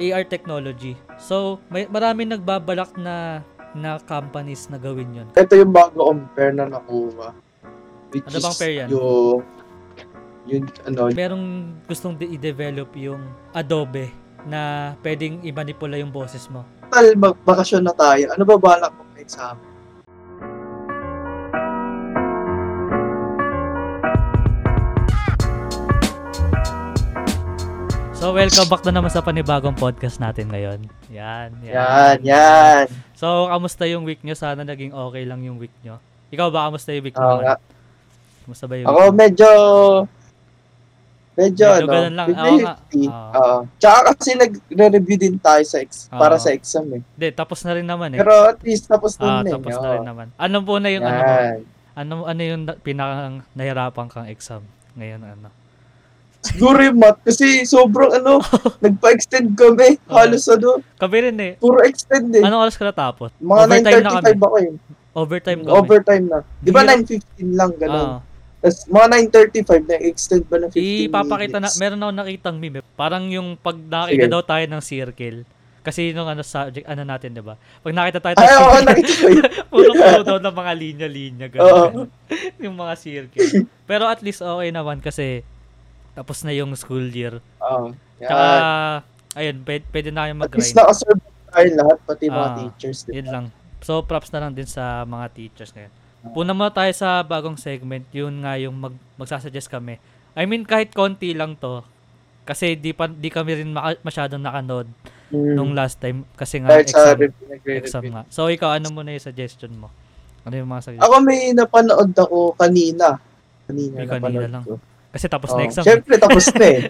AR technology. So, may maraming nagbabalak na na companies na gawin 'yon. Ito yung bago kong pair na nakuha. Which Ano bang pair yan? Yung, yung ano, Merong gustong de- i-develop yung Adobe na pwedeng i-manipula yung boses mo. tal, magbakasyon na tayo. Ano ba balak mo sa exam? So, welcome back na naman sa panibagong podcast natin ngayon. Yan, yan. Yan, yan. So, kamusta yung week nyo? Sana naging okay lang yung week nyo. Ikaw ba, kamusta yung week mo? Oo ngayon? nga. Kamusta ba yung Ako week medyo, medyo, Medyo ano, ganun lang. 50-50. Oo nga. Oo. Oo. Tsaka kasi nagre-review din tayo sa ex- Oo. para sa exam eh. Hindi, tapos na rin naman eh. Pero at least tapos Ah, na eh. tapos Oo. na rin naman. Ano po na yung ano mo? Yan. Ano, ano yung na- pinakang nahirapan kang exam ngayon? Ano? Siguro yung math kasi sobrang ano, nagpa-extend kami. Halos ano, Kami rin eh. puro extend eh. Anong oras ka natapos? Mga overtime na kami. 9.35 ako eh. Overtime kami. Overtime na. Di ba Hirap. 9.15 lang, gano'n. Ah. Tapos mga 9.35 na extend ba ng 15 Ipapakita na, meron ako nakitang meme. Parang yung pag nakita Sige. daw tayo ng circle. Kasi nung ano subject, ano natin, di ba? Pag nakita tayo ng Ay, oo, nakita ko yun. puro-puro daw ng mga linya-linya. Oo. Ganun, yung mga circle. Pero at least okay naman kasi tapos na yung school year. Oo. Tsaka, Yan. ayun, pwede, pwede na kayo At least mag-grind. nakaserve tayo lahat, pati mga Ah, teachers. di ba? Yun lang. So, props na lang din sa mga teachers ngayon. Puna muna tayo sa bagong segment. Yun nga yung mag, magsasuggest kami. I mean, kahit konti lang to. Kasi di, pa, di kami rin maka, masyadong nakanood Mm. nung last time. Kasi nga, sa exam, nagre-review. exam nga. So, ikaw, ano muna yung suggestion mo? Ano yung mga suggestion? Ako may napanood ako kanina. Kanina, May kanina lang. ko. Kasi tapos Oo. na exam. Siyempre, tapos na eh.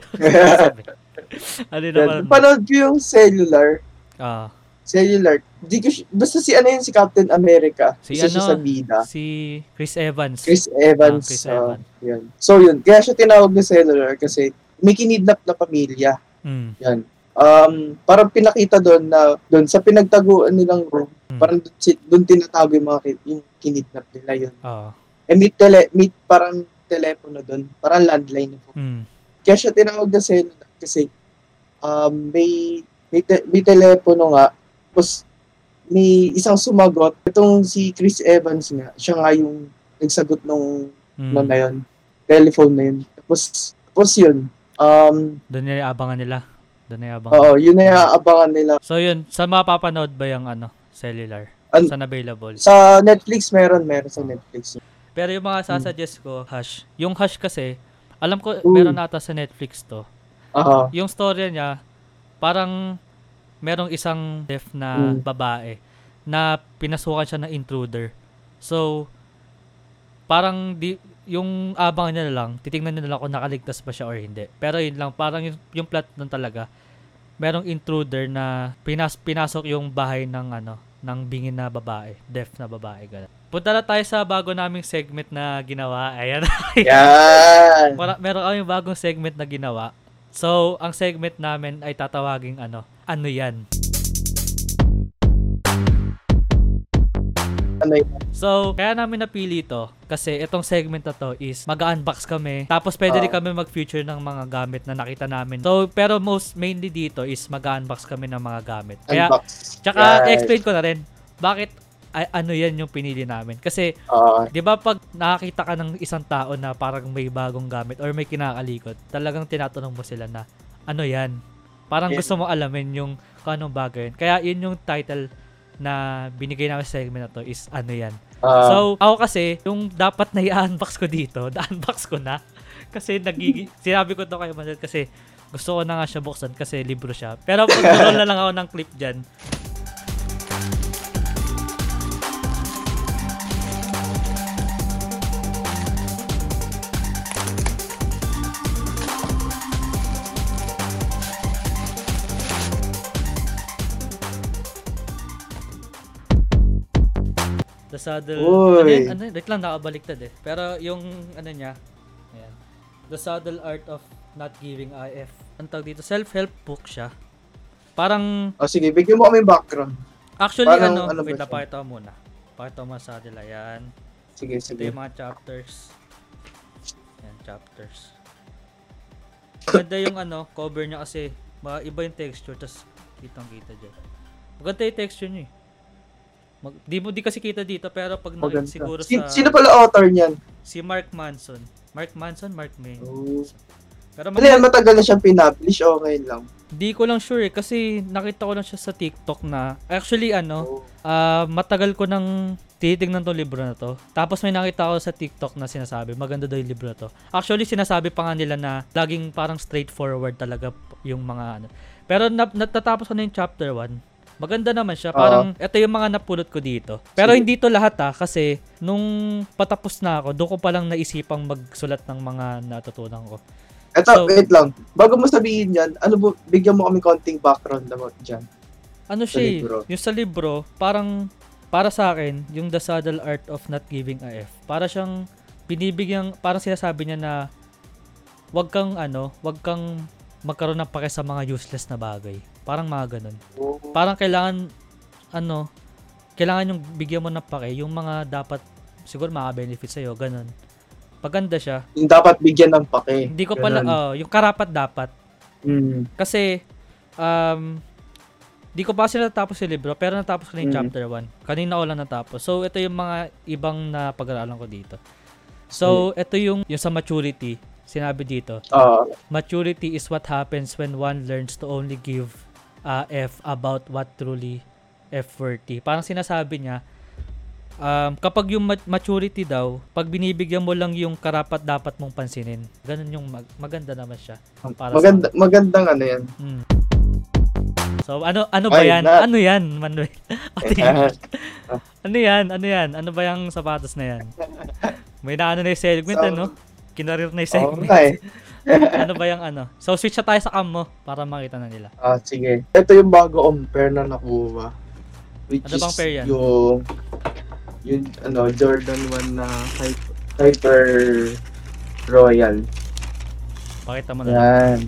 ano Yan. naman? Napanood ko yung cellular. Ah, Cellular. Di ko, basta si ano yun, si Captain America. Si Isa siya ano? sa bida. si Chris Evans. Chris Evans. Ah, Chris ah, Evans. yun. So yun, kaya siya tinawag na cellular kasi may kinidnap na pamilya. Mm. Yan. Um, parang pinakita doon na doon sa pinagtaguan nilang room, Hmm. parang doon, doon tinatago yung mga yung kinidnap nila yun. Oo. Eh may, tele, may parang telepono doon, parang landline. Mm. Kaya siya tinawag na cellular kasi um, may may, te- may telepono nga, tapos may isang sumagot, itong si Chris Evans nga, siya nga yung nagsagot nung Mm. ano na yun, telephone na yun. Tapos, tapos yun, um, Doon na abangan nila. Doon na abangan. oo, yun na yung aabangan nila. So yun, sa mapapanood ba yung ano, cellular? An- Saan available? Sa Netflix, meron, meron sa Netflix. Pero yung mga sasuggest ko, Hush. Yung Hush kasi, alam ko Ooh. meron ata sa Netflix to. Aha. Yung story niya, parang merong isang deaf na Mm. babae na pinasukan siya ng intruder. So, parang di, yung abangan niya na lang, titingnan niya na lang kung nakaligtas ba siya or hindi. Pero yun lang, parang yung, yung plot nun talaga, merong intruder na pinas, pinasok yung bahay ng ano, ng bingin na babae, deaf na babae. Ganun. Punta na tayo sa bago naming segment na ginawa. Ayan. Yan. Mara, meron kami bagong segment na ginawa. So, ang segment namin ay tatawaging ano, ano yan? Ano yun? So, kaya namin napili ito kasi itong segment na to is mag-unbox kami. Tapos pwede rin Oo. kami mag-feature ng mga gamit na nakita namin. So, pero most mainly dito is mag-unbox kami ng mga gamit. Kaya, Unbox. tsaka Yan. explain ko na rin bakit ano yan yung pinili namin. Kasi, Oo. di ba pag nakakita ka ng isang tao na parang may bagong gamit or may kinakalikot, talagang tinatanong mo sila na, ano yan? Parang Yeah. gusto mo alamin yung kung anong bagay yun. Kaya yun yung title na binigay namin sa segment na to is ano yan. Ah, So, ako kasi, yung dapat na i-unbox ko dito, na-unbox ko na. Kasi nagigi sinabi ko to kay Manuel kasi gusto ko na nga siya buksan kasi libro siya. Pero pag na lang ako ng clip dyan. The Saddle. Ano yun? Ano yun? Wait lang, nakabaliktad eh. Pero yung ano niya, ayan. The Saddle Art of Not Giving IF. Ang tawag dito, self-help book siya. Parang, oh, sige, bigyan mo kami background. actually Parang ano, ano ba wait siya? lang, pakita ko muna. Pakita ko muna sa saddle, ayan. Sige, Ito sige. yung mga chapters. Ayan, chapters. Ganda yung ano, cover niya kasi Ma iba yung texture, tas kitang-kita dyan. Maganda yung texture niya eh. Mag, di mo di kasi kita dito pero pag nakita siguro Sin- sa sino pala author niyan? si Mark Manson. Mark Manson, Mark Main. Oh. Pero mag- matagal na siyang pinablish, okay lang. di ko lang sure eh kasi nakita ko lang siya sa TikTok na actually ano, Oh. ah matagal ko nang titignan tong libro na to. Tapos may nakita ko sa TikTok na sinasabi, maganda daw yung libro na to. Actually, sinasabi pa nga nila na laging parang straightforward talaga yung mga ano. Pero na, natatapos ko na yung chapter 1. Maganda naman siya. Parang, ito yung mga napulot ko dito. Pero hindi to lahat ah, kasi nung patapos na ako, doon ko palang naisipang magsulat ng mga natutunan ko. Eto, So- wait lang. Bago mo sabihin yan, ano ba, bigyan mo kami konting background naman dyan. Ano Sa siya eh, libro. yung sa libro, parang, para sa akin, yung The Subtle Art of Not Giving a F, para siyang, binibigyan, parang sinasabi niya na, wag kang, ano, wag kang magkaroon ng pake sa mga useless na bagay. Parang mga ganun. Parang kailangan, ano, kailangan yung bigyan mo ng pake, yung mga dapat, siguro maka-benefit sa'yo, ganun. Paganda siya. Yung dapat bigyan ng pake. Hindi ko pala, oh, yung karapat dapat. Mm. Kasi, um, di ko pa kasi natapos yung libro, pero natapos ko na yung Mm. chapter 1. Kanina ko lang natapos. So, ito yung mga ibang na pag-aralan ko dito. So, ito yung, yung sa maturity. Sinabi dito, Ah, maturity is what happens when one learns to only give a F about what truly F-worthy. Parang sinasabi niya, um, kapag yung mat- maturity daw, pag binibigyan mo lang yung karapat dapat mong pansinin, ganun yung mag- maganda naman siya. Para sa- maganda, magandang ano yan. Mm. So ano ano ba Ay, yan? na- Ano yan, Manuel? Ano yan? Ano yan? Ano ba yung sapatos na yan? May naano na yung segment So, ano? Kinarir na yung segment. eh. ano ba yung ano? So switch na tayo sa cam mo para makita na nila. Ah, sige. Ito yung bago kong pair na nakuha. Which Ano bang is pair yan? yung yung ano Jordan 1 na Hyper, Hyper Royal. Pakita mo na. lang. Yan.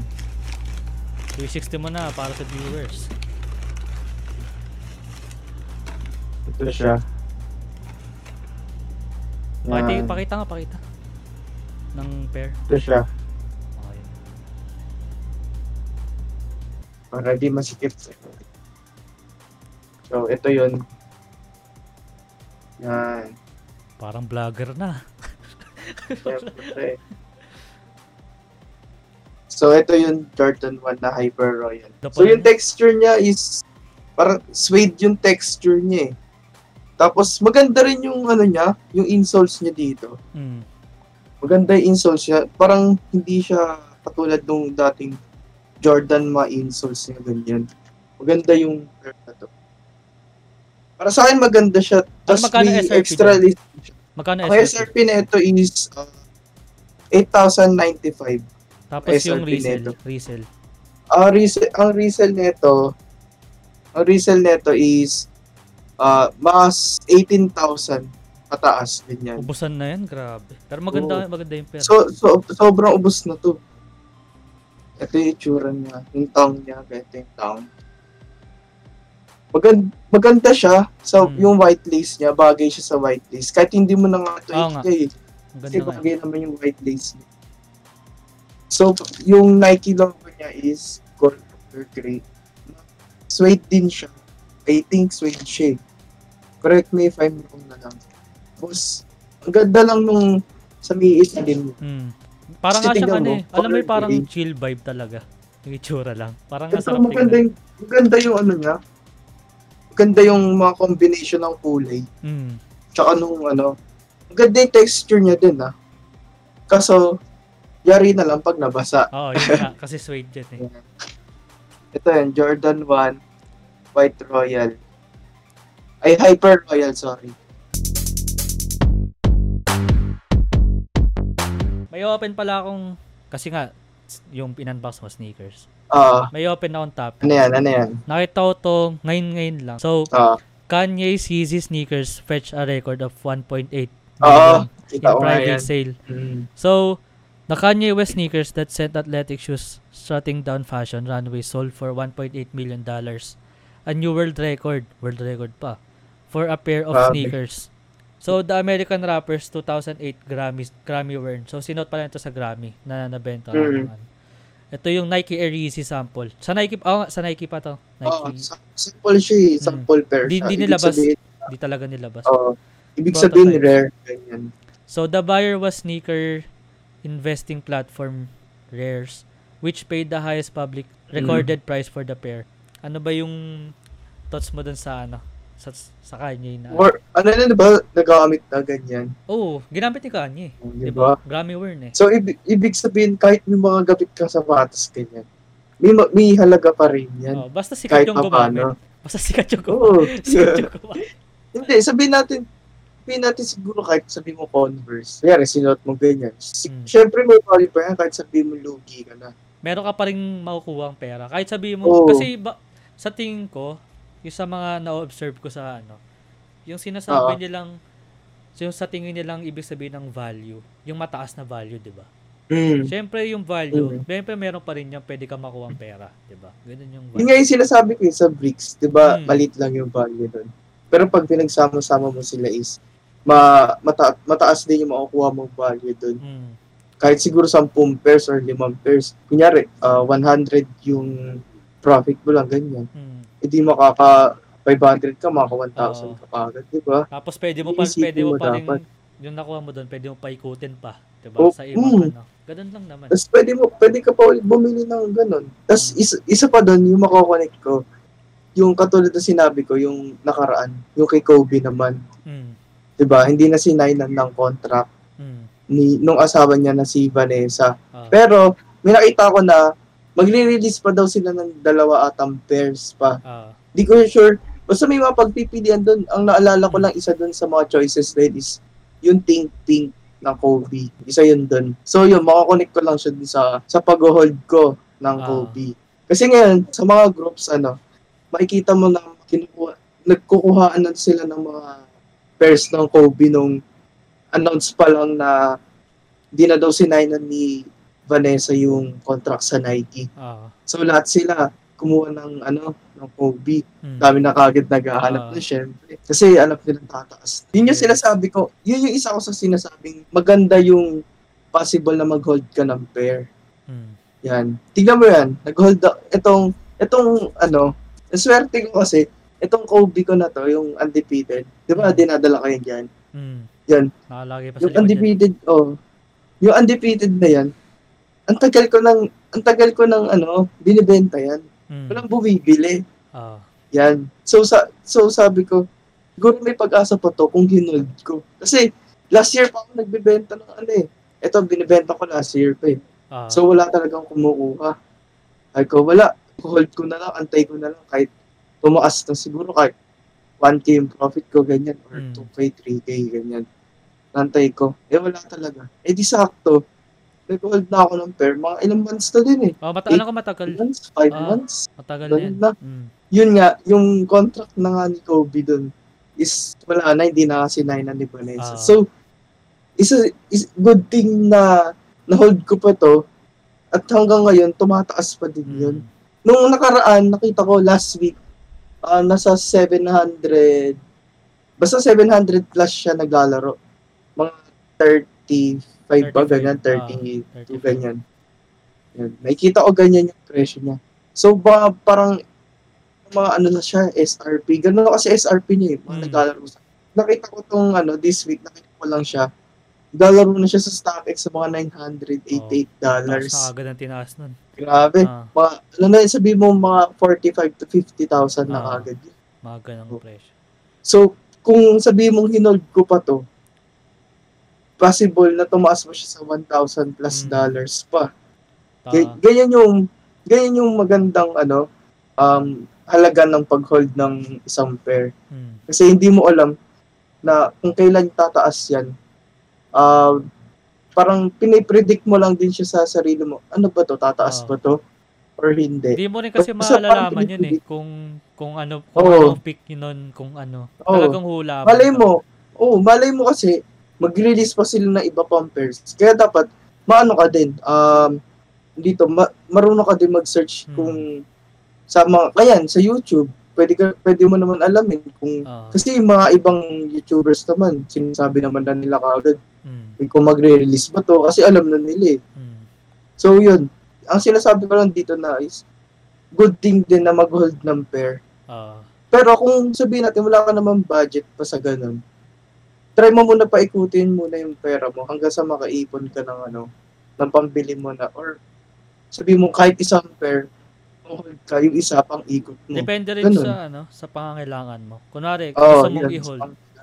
360 mo na para sa viewers. Ito siya. Pakita, Yan. pakita nga, pakita. Ng pair. Ito siya. Para di masikip. So, ito yun. Yan. Parang vlogger na. Siyempre. So, ito yung Jordan 1 na Hyper Royal. So, yung texture niya is parang suede yung texture niya eh. Tapos, maganda rin yung ano niya, yung insoles niya dito. Mm. Maganda yung insoles niya. Parang hindi siya katulad nung dating Jordan mga insoles niya ganyan. Maganda yung pair na to. Para sa akin maganda siya. Tapos magkano may SRP extra list. Magkano Ang SRP? SRP na ito is uh, 8,095. Tapos yung SRP resell. nito. Resell. Ang resell, ang resell nito, ang resell nito is uh, mas 18,000 pataas ganyan. Ubusan na yan, grabe. Pero maganda, Oo. maganda yung pair. So, so sobrang ubos na to. Ito yung itsura niya, yung tongue niya, ito yung tongue. Maganda, maganda siya sa Hmm. yung white lace niya, bagay siya sa white lace. Kahit hindi mo na nga ito nga. ikay, Maganda kasi bagay naman yung white lace niya. So, yung Nike logo niya is gold or gray. Suede din siya. I think suede siya. eh. Correct me if I'm wrong na lang. Tapos, ang ganda lang nung sa may itim. Mm. Parang nga Kasi siyang ano eh. Alam mo yung parang chill vibe talaga. Yung itsura lang. Parang Ito, masarap maganda yung, maganda yung ano niya. Maganda yung mga combination ng kulay. Mm. Tsaka nung ano. Maganda yung texture niya din ah. Kaso, yari na lang pag nabasa. Oo, yun nga. Kasi suede yan eh. Ito yan, Jordan 1, White Royal. Ay, Hyper Royal, sorry. May open pala akong, kasi nga, yung in-unbox mo sneakers. Ah, May open na akong top. ano yan, ano yan? Nakita ko to ngayon-ngayon lang. So, Ah, Kanye's Yeezy sneakers fetch a record of 1.8 oo, million in private sale. Mm. So, the Kanye West sneakers that sent athletic shoes shutting down fashion runway sold for 1.8 million dollars. A new world record, world record pa, for a pair of Grabe. sneakers. So, the American Rappers 2008 Grammy, Grammy win. So, sinot pala ito sa Grammy na nabenta. Mm. ano. Ito yung Nike Air Yeezy sample. Sa Nike, oh, sa Nike pa to. Nike. sa- sample siya eh. Sample pair Di- siya. di Ibig nilabas. sabihin, Di talaga nilabas. oo. ibig sabihin Prototype. rare. Ganyan. So the buyer was sneaker investing platform Rares, which paid the highest public recorded price for the pair. Ano ba yung thoughts mo dun sa ano? Sa, sa Kanye na? Or, ano na ba, nagamit na ganyan. Oo, ginamit ni Kanye. Di Di ba? ba? Grammy worn eh. So, ibig, ibig sabihin, kahit may mga gabit kang sapatos, ganyan, may, ma- may halaga pa rin yan. Oh, basta sikat kahit yung gumamit. Basta sikat yung gumamit. Oo. sikat yung gumamit. Hindi, sabihin natin, sabihin natin siguro kahit sabihin mo Converse. Kaya sinuot mo ganyan. Si- Hmm. Siyempre may value pa yan kahit sabihin mo lugi ka na. Meron ka pa rin makukuha ang pera. Kahit sabihin mo, Oo. kasi ba, sa tingin ko, yung sa mga na-observe ko sa ano, yung sinasabi Oo. nilang, yung sa tingin nilang ibig sabihin ng value, yung mataas na value, di ba? Mm. Siyempre yung value, Mm. siyempre meron pa rin yung pwede ka makuha ang pera, di ba? Ganun yung Yun value. nga yung sinasabi ko yun sa bricks, di ba? Hmm. Malit lang yung value nun. Pero pag pinagsama-sama mo sila is, ma mata- mataas din yung makukuha mong value dun. Mm. Kahit siguro 10 pairs or 5 pairs. Kunyari, ah, 100 yung profit mo lang, ganyan. Mm. Hindi makaka 500 ka, maka 1,000 Oo. ka agad, di ba? Tapos pwede mo pa, Iisipin pwede mo mo pa rin, yung nakuha mo doon, pwede mo pa ikutin pa, di ba? Oh, Sa ibang mm. ano. Ganun lang naman. Tapos pwede mo, pwede ka pa ulit bumili ng ganun. Tapos Hmm. isa, isa pa doon, yung makakonect ko, yung katulad na sinabi ko, yung nakaraan, yung kay Kobe naman, Mm. 'di ba? Hindi na sinainan ng contract Mm. ni nung asawa niya na si Vanessa. Ah. Pero may nakita ko na magre-release pa daw sila ng dalawa atang pairs pa. Ah. Di ko sure. Basta may mga pagpipilian doon. Ang naalala ko lang isa doon sa mga choices rin is yung Think Pink ng Kobe. Isa yun doon. So yun, makakonect ko lang siya dun sa, sa pag-hold ko ng Ah. Kobe. Kasi ngayon, sa mga groups, ano, makikita mo na kinukuha, nagkukuhaan na sila ng mga pairs ng Kobe nung announce pa lang na di na daw sinainan ni Vanessa yung contract sa Nike. Ah. So lahat sila kumuha ng ano ng Kobe. Mm. Dami na kagad naghahanap Ah. na syempre. Kasi alam nila tataas. Yun yung Yes. sinasabi ko. Yun yung isa ko sa sinasabing maganda yung possible na mag-hold ka ng pair. Mm. Yan. Tignan mo yan. Nag-hold up. Itong, itong ano, swerte ko kasi, itong Kobe ko na to, yung undefeated. Di ba, Mm. dinadala ko yun dyan. Mm. Yan. Nakalagay pa Yung likod yan. undefeated, oh. Yung undefeated na yan, ang tagal ko ng, ang tagal ko ng ano, binibenta yan. Mm. Walang bumibili. Ah. Yan. So, sa, so sabi ko, siguro may pag-asa pa to kung hinold ko. Kasi, last year pa ako nagbebenta ng ano eh. Ito, binibenta ko last year pa eh. Ah. So, wala talagang kumukuha. Ay ko, wala. Hold ko na lang, antay ko na lang kahit tumaas na siguro kahit 1K yung profit ko, ganyan. Or Mm. 2K, 3K, ganyan. Nantay ko. Eh, wala talaga. Eh, di sakto. Nag-hold na ako ng pair. Mga ilang months na din eh. Oh, mata Eight ano ka matagal? Months? Five Ah. months? Matagal yan. na. Mm. Yun nga, yung contract na nga ni Kobe dun is wala na, hindi na kasi na ni Vanessa. Ah. So, isa is good thing na na-hold ko pa to at hanggang ngayon, tumataas pa din yun. Mm. Nung nakaraan, nakita ko last week, ah, nasa 700, basta 700 plus siya naglalaro. Mga 35 ba, 35, ganyan, ah, 32, 35. ganyan. Yan. Nakikita ko ganyan yung presyo niya. So, ba, parang mga ano na siya, SRP. Ganun kasi SRP niya eh, mga Mm. naglalaro sa. Nakita ko tong ano, this week, nakita ko lang siya. Naglalaro na siya sa StockX sa mga $988. Tapos dollars. na agad ang tinaas nun. Grabe. Ah, Mga, ano na sabihin mo mga 45 to 50,000 na Ah. agad mga ganang Oh. presyo. So, kung sabihin mong hinold ko pa to, possible na tumaas mo siya sa 1,000 plus Mm. dollars pa. Ga- ganyan yung ganyan yung magandang ano um halaga ng pag-hold ng isang pair. mm. Kasi hindi mo alam na kung kailan tataas yan. Uh, parang pinipredict mo lang din siya sa sarili mo. Ano ba to? Tataas Oo. ba to? Or hindi? Hindi mo rin kasi Basta parang malalaman yun eh kung kung ano kung Oo. anong pick nun, kung ano. Oo. Talagang hula. Malay mo, oh, malay mo kasi mag-release pa sila ng iba pang pairs. Kaya dapat maano ka din. Um dito ma- marunong ka din mag-search Hmm. kung sa mga kayan sa YouTube, pwede ka pwede mo naman alamin kung Ah, kasi yung mga ibang YouTubers naman, sinasabi naman na nila kaagad mm, kung magre-release ba to kasi alam na nila eh. mm, So yun, ang sinasabi ko lang dito na is, good thing din na mag-hold ng pair. Ah, Pero kung sabihin natin, wala ka naman budget pa sa ganun, try mo muna pa ikutin muna yung pera mo hanggang sa makaipon ka ng ano, ng pambili mo na. Or sabi mo kahit isang pair, hold ka, yung isa pang ikot mo. depende rin Ganun. sa ano, sa pangangailangan mo. Kunwari, Oo, gusto mong i-hold,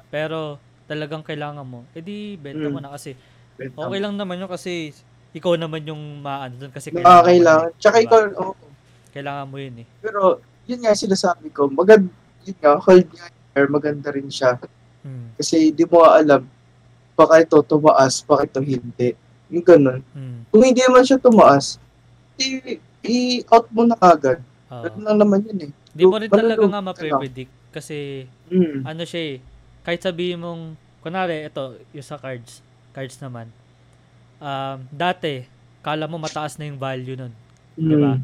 pero talagang kailangan mo, edi benta Mm. mo na kasi Benta okay lang naman yun kasi ikaw naman yung maano doon kasi mo. kailangan, Ah, mo kailangan. eh, Tsaka diba? ikaw, oo. kailangan mo yun eh. pero yun nga sinasabi ko, maganda, yun nga, hold nga yung pair, maganda rin siya. Hmm. Kasi di mo alam, baka ito tumaas, baka ito hindi. Yung ganun. Hmm. Kung hindi naman siya tumaas, i- i-out mo na kagad. Oo. Ganun lang naman yun eh. Di mo rin talaga nga ka lang. mape-predict kasi Mm. ano siya eh, kahit sabihin mong, kunwari, ito, yung sa cards, cards naman, um, dati, kala mo mataas na yung value nun, di ba?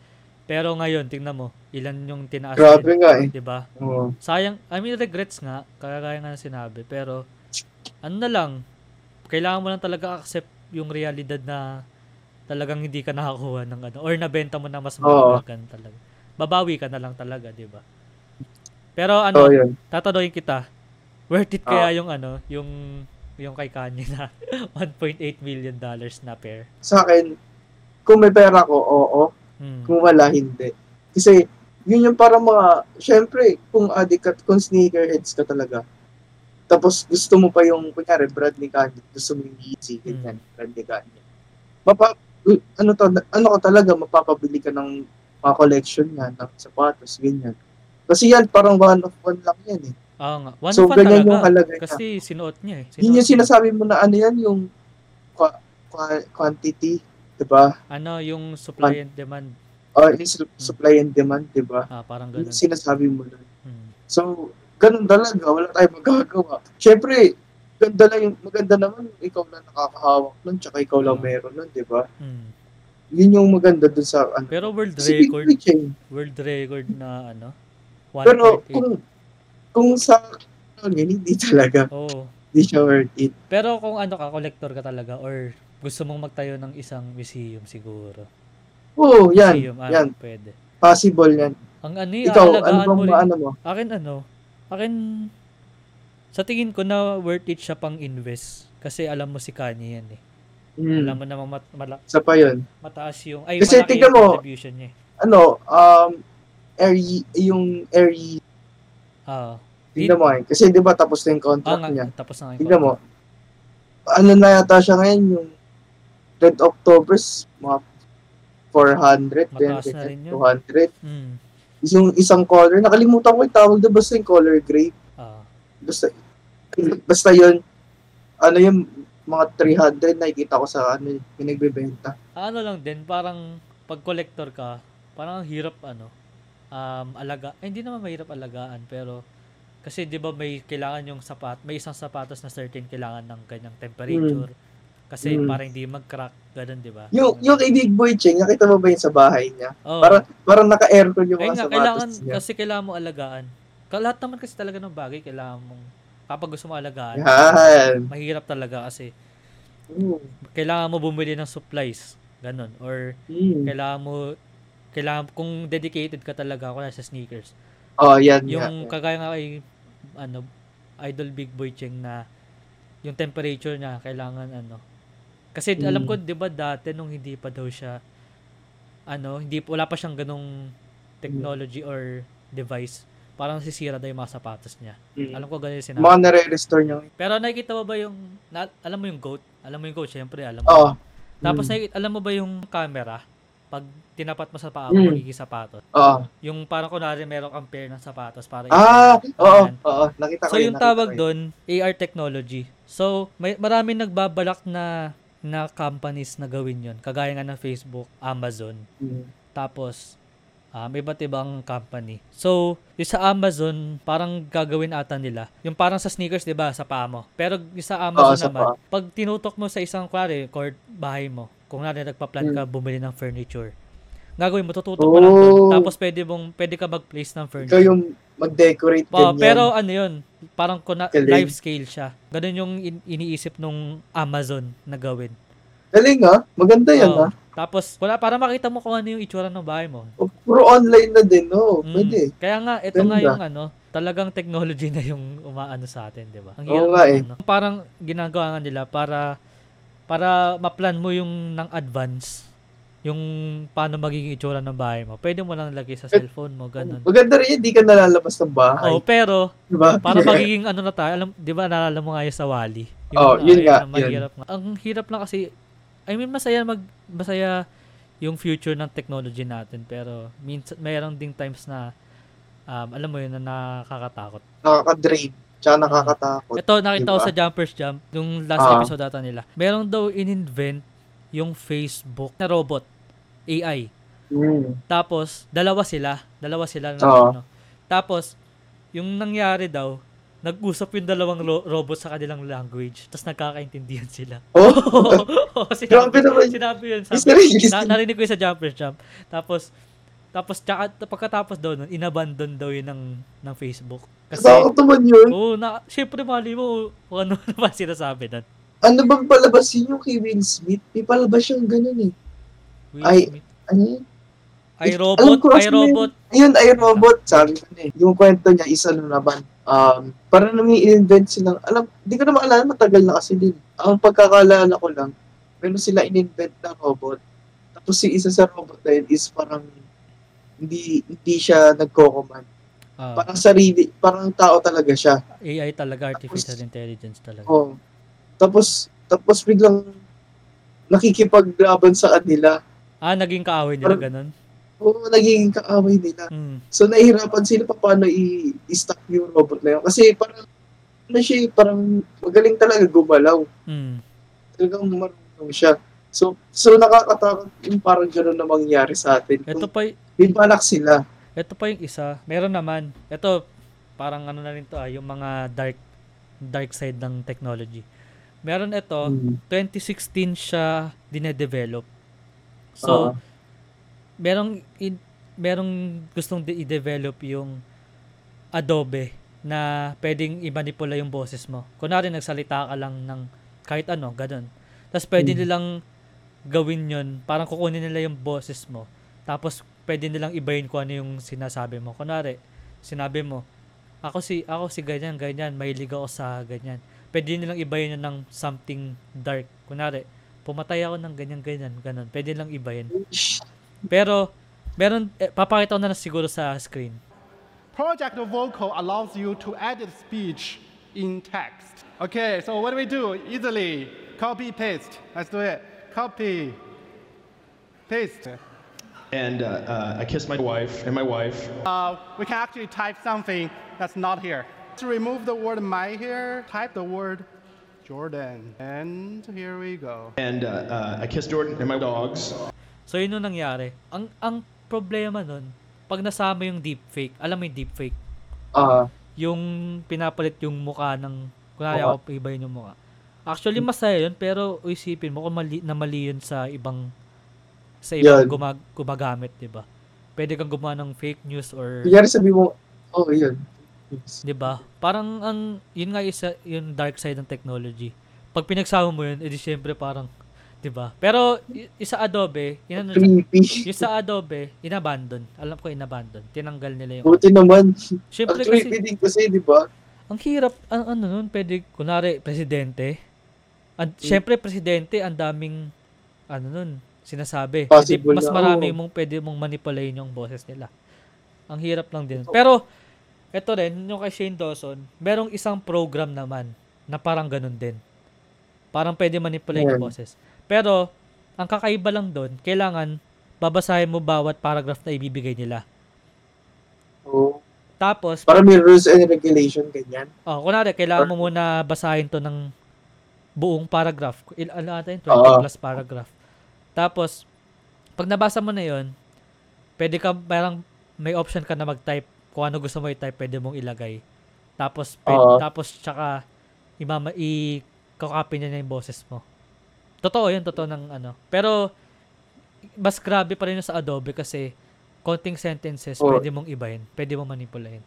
Pero ngayon, tingnan mo, ilan yung tinaas Grabe din, nga eh. di ba? Oo. Sayang, I mean, regrets nga, kagaya nga ng sinabi, pero, ano na lang, kailangan mo lang talaga accept yung realidad na talagang hindi ka nakakuha ng ano, or nabenta mo na mas mahalagan talaga. Babawi ka na lang talaga, di ba? Pero ano, So, yun. tatanungin kita, worth it Ah. kaya yung ano, yung yung kay Kanye na 1.8 million dollars na pair? Sa akin, kung may pera ko, oo. Hmm. Kung wala, hindi. Kasi, yun yung para mga, syempre, kung addict ka, kung sneakerheads ka talaga, tapos gusto mo pa yung, kunyari, Bradley Kanye, gusto mo yung Yeezy, ganyan, Bradley Kanye. Mapa, ano to, ano ka talaga, mapapabili ka ng mga collection nga, ng sapatos, ganyan. Kasi yan, parang one of one lang yan eh. Oo nga. One so, fan ganyan talaga. yung halaga niya. Kasi sinuot niya eh. Sinuot Yun yung sinasabi mo na ano yan, yung qua- qua- quantity, di ba? Ano, yung supply and demand. Or at least supply and demand, di ba? Ah, parang yung sinasabi mo nun. Hmm. So, ganun talaga, wala tayong magagawa. Siyempre, ganda lang yung, maganda naman, ikaw lang nakakahawak nun, tsaka ikaw lang Ah. meron nun, di ba? Hmm. Yun yung maganda dun sa, ano. Pero world Kasi record, world record na ano, 1.8. Pero, kung, kung sa, ano, hindi talaga, Oo. hindi siya worth it. Pero kung ano ka, collector ka talaga or gusto mong magtayo ng isang museum siguro. Oo, yan, museum, ah, yan, pwede. possible yan. Ang ano Ikaw, ano bang mo rin. maano mo? Akin ano, akin, sa tingin ko na worth it siya pang invest. Kasi alam mo si Kanye yan eh. Alam Hmm, mo namang mat- mala- isa pa yun. mataas yung, ay Kasi tingnan mo, contribution niya eh. Ano, um, airy, yung airy, Ah, tingnan mo eh. Kasi di ba tapos na yung ah contract nga, niya. tapos na yung Tingnan mo, ano na yata siya ngayon, yung Red Octobers, mga 400, Mataas then na rin yun. 200. Mm, Yung isang color, nakalimutan ko yung tawag doon, basta yung color gray. ah, Basta, basta yun, ano yung mga 300 nakikita ko sa ano, yung nagbebenta. ano lang din, parang pag collector ka, parang ang hirap ano, um, alaga, ay, hindi naman mahirap alagaan, pero kasi 'di ba may kailangan yung sapat, may isang sapatos na certain kailangan ng kanyang temperature. Kasi Mm. para hindi mag-crack, ganun 'di ba? Yung, yung kay Big Boy Cheng, nakita mo ba yun sa bahay niya? oh, Parang, parang naka-aircon yung ay mga nga, kailangan, niya. kasi kailangan mo alagaan. Lahat naman kasi talaga ng bagay, kailangan mong, kapag gusto mo alagaan, Yan. mahirap talaga kasi Mm. kailangan mo bumili ng supplies, ganun. Or Mm. kailangan mo, kailangan, kung dedicated ka talaga, kung sa sneakers, Oh, yan. yung yan. kagaya nga kay ano idol big boy cheng na yung temperature niya kailangan ano kasi Mm. alam ko 'di ba dati nung hindi pa daw siya ano hindi wala pa siyang ganong technology or device parang sisira daw yung mga sapatos niya Mm. alam ko ganun yung sinabi Mga nare-restore niya. pero nakikita mo ba yung na, alam mo yung goat alam mo yung goat syempre alam mo Oo. tapos Mm. nakikita, alam mo ba yung camera pag tinapat mo sa paa mo Mm. magiging sapatos Oo. yung parang kunwari meron kang pair ng sapatos para Ah, oo, oo. Nakita ko So yun, yung nakita tawag doon, AR technology. So may maraming nagbabalak na na companies na gawin 'yon. Kagaya nga ng Facebook, Amazon, Mm. tapos um, iba't ibang company. So, yung sa Amazon, parang gagawin ata nila. Yung parang sa sneakers, 'di ba, sa paa mo. Pero yung sa Amazon Oo, sa naman, pag tinutok mo sa isang kwari, court bahay mo, kung nga nagpa-plan ka bumili ng furniture, gagawin mo, tututok mo lang doon. Oh. Tapos pwede mong pwede ka mag-place ng Ikaw furniture. yung mag-decorate ganyan. pero ano yun, parang kuna, Galing. live scale siya. Ganun yung in- iniisip nung Amazon na gawin. Galing ah. Maganda yan Oo. ah. Tapos, wala, para makita mo kung ano yung itsura ng bahay mo. O, Puro online na din, no? Mm. Pwede. Kaya nga, ito nga Ganda. yung ano, talagang technology na yung umaano sa atin, di ba? Ang hirap nga ng eh. ano. Parang ginagawa nga nila para para ma-plan mo yung ng advance yung paano magiging itsura ng bahay mo. Pwede mo lang lagay sa cellphone mo, ganun. Maganda rin yun, di ka nalalabas ng bahay. Oh, pero Diba? para magiging ano na tayo, alam, 'di ba naalala mo nga yung sa Wally? Oh, yun ayun nga, na mahirap nga. Ang hirap lang kasi I mean masaya mag masaya yung future ng technology natin pero minsan mayroong ding times na um, alam mo yun na nakakatakot. Nakaka-drain. Tsaka nakakatakot. Ito nakita ko Diba? sa Jumpers Jump yung last Ah. episode data nila. Meron daw in-invent yung Facebook na robot AI. Mm. Tapos, dalawa sila. Dalawa sila na Oo. ano. Tapos, yung nangyari daw, nag-usap yung dalawang ro- robot sa kanilang language. Tapos nagkakaintindihan sila. Oh, sinabi, sinabi yun. Sabi, na, narinig ko yun sa Jumpers Jump. Tapos, tapos tsaka, pagkatapos daw nun, inabandon daw yun ng, ng Facebook. Kasi, Takot naman yun. oo, na, syempre mali mo kung ano naman sinasabi nun. Ano bang palabas yun yung kay Will Smith? May palabas siyang ganun eh. Will Ay, Smith. Ano yun? Ay, robot, ay, yun? robot. Ayun, ay robot. Sabi ko na eh. Yung kwento niya, isa na naman. Um, para na may invent silang, alam, hindi ko na maalala, matagal na kasi din. Ang pagkakalala ko lang, meron sila in-invent na robot. Tapos si isa sa robot na yun is parang hindi hindi siya nagko-command. Ah, Parang sarili, parang tao talaga siya. AI talaga, artificial intelligence talaga. Oh. Tapos tapos biglang nakikipaglaban sa kanila. Ah, naging kaaway nila ganun? Oo, nagiging kaaway nila. Hmm. So nahihirapan sila pa paano i- i-stop yung robot na yun. Kasi parang ano siya, eh, parang magaling talaga gumalaw. Hmm. Talagang marunong siya. So, so nakakatakot yung parang gano'n na mangyari sa atin. Ito pa, y- may balak sila. ito pa yung isa. Meron naman. Ito, parang ano na rin to ah, yung mga dark dark side ng technology. Meron ito, Mm. 2016 siya dinedevelop. So, Oo. merong in, merong gustong di- i-develop yung Adobe na pwedeng i-manipula yung boses mo. Kunwari nagsalita ka lang ng kahit ano, ganun. Tapos pwede Hmm. nilang gawin yon parang kukunin nila yung boses mo. Tapos pwede nilang ibayin kung ano yung sinasabi mo. Kunwari, sinabi mo, ako si ako si ganyan, ganyan, mahilig ako sa ganyan. Pwede nilang ibayin yun ng something dark. Kunwari, pumatay ako ng ganyan, ganyan, ganun. Pwede nilang ibayin. Pero, meron, eh, papakita ko na lang siguro sa screen. Project Vocal allows you to edit speech in text. Okay, so what do we do? Easily copy paste. Let's do it. Copy, paste. And uh, uh, I kissed my wife and my wife. Uh, we can actually type something that's not here. To remove the word my here, type the word Jordan. And here we go. And uh, uh, I kissed Jordan and my dogs. So, yun yung nangyari. Ang, ang problema nun, pag nasama yung deepfake, alam mo yung deepfake, Ah, yung pinapalit yung mukha ng, kunwari Oo. ako, iba yung mukha. Actually, masaya yun, pero isipin mo kung mali, na mali yun sa ibang, sa ibang Yan. gumag, gumagamit, di ba? Pwede kang gumawa ng fake news or, kunyari sabi mo, oh, yun. Di ba? Parang, ang, yun nga isa, yung dark side ng technology. Pag pinagsama mo yun, edi syempre parang, di ba? Pero, y- isa Adobe, yun ano, yung sa Adobe, inabandon. Alam ko inabandon. Tinanggal nila yung, Buti naman. Ang syempre creepy kasi, din kasi, di ba? ang hirap, ang ano nun, pwede, kunwari, presidente. Ang, Syempre, presidente, ang daming, ano nun, sinasabi. Possible mas na, marami mong pwede mong manipulayin yung boses nila. Ang hirap lang din. Pero, eto rin, yung kay Shane Dawson, merong isang program naman na parang ganun din. Parang pwede manipulate yung Yan. boses. Pero, ang kakaiba lang doon, kailangan babasahin mo bawat paragraph na ibibigay nila. Oh. Tapos, Para may rules and regulation, ganyan. Oh, kunwari, kailangan mo muna basahin to ng buong paragraph. Il, ano ata yun? 20 Oo. plus paragraph. Tapos, pag nabasa mo na yon pwede ka, parang may option ka na mag-type kung ano gusto mo i-type, pwede mong ilagay. Tapos, pwede, Oo. tapos, tsaka, imama, i-copy niya na yung boses mo. Totoo yun, totoo ng ano. Pero, mas grabe pa rin sa Adobe kasi konting sentences, Oo. pwede mong ibahin. Pwede mong manipulahin.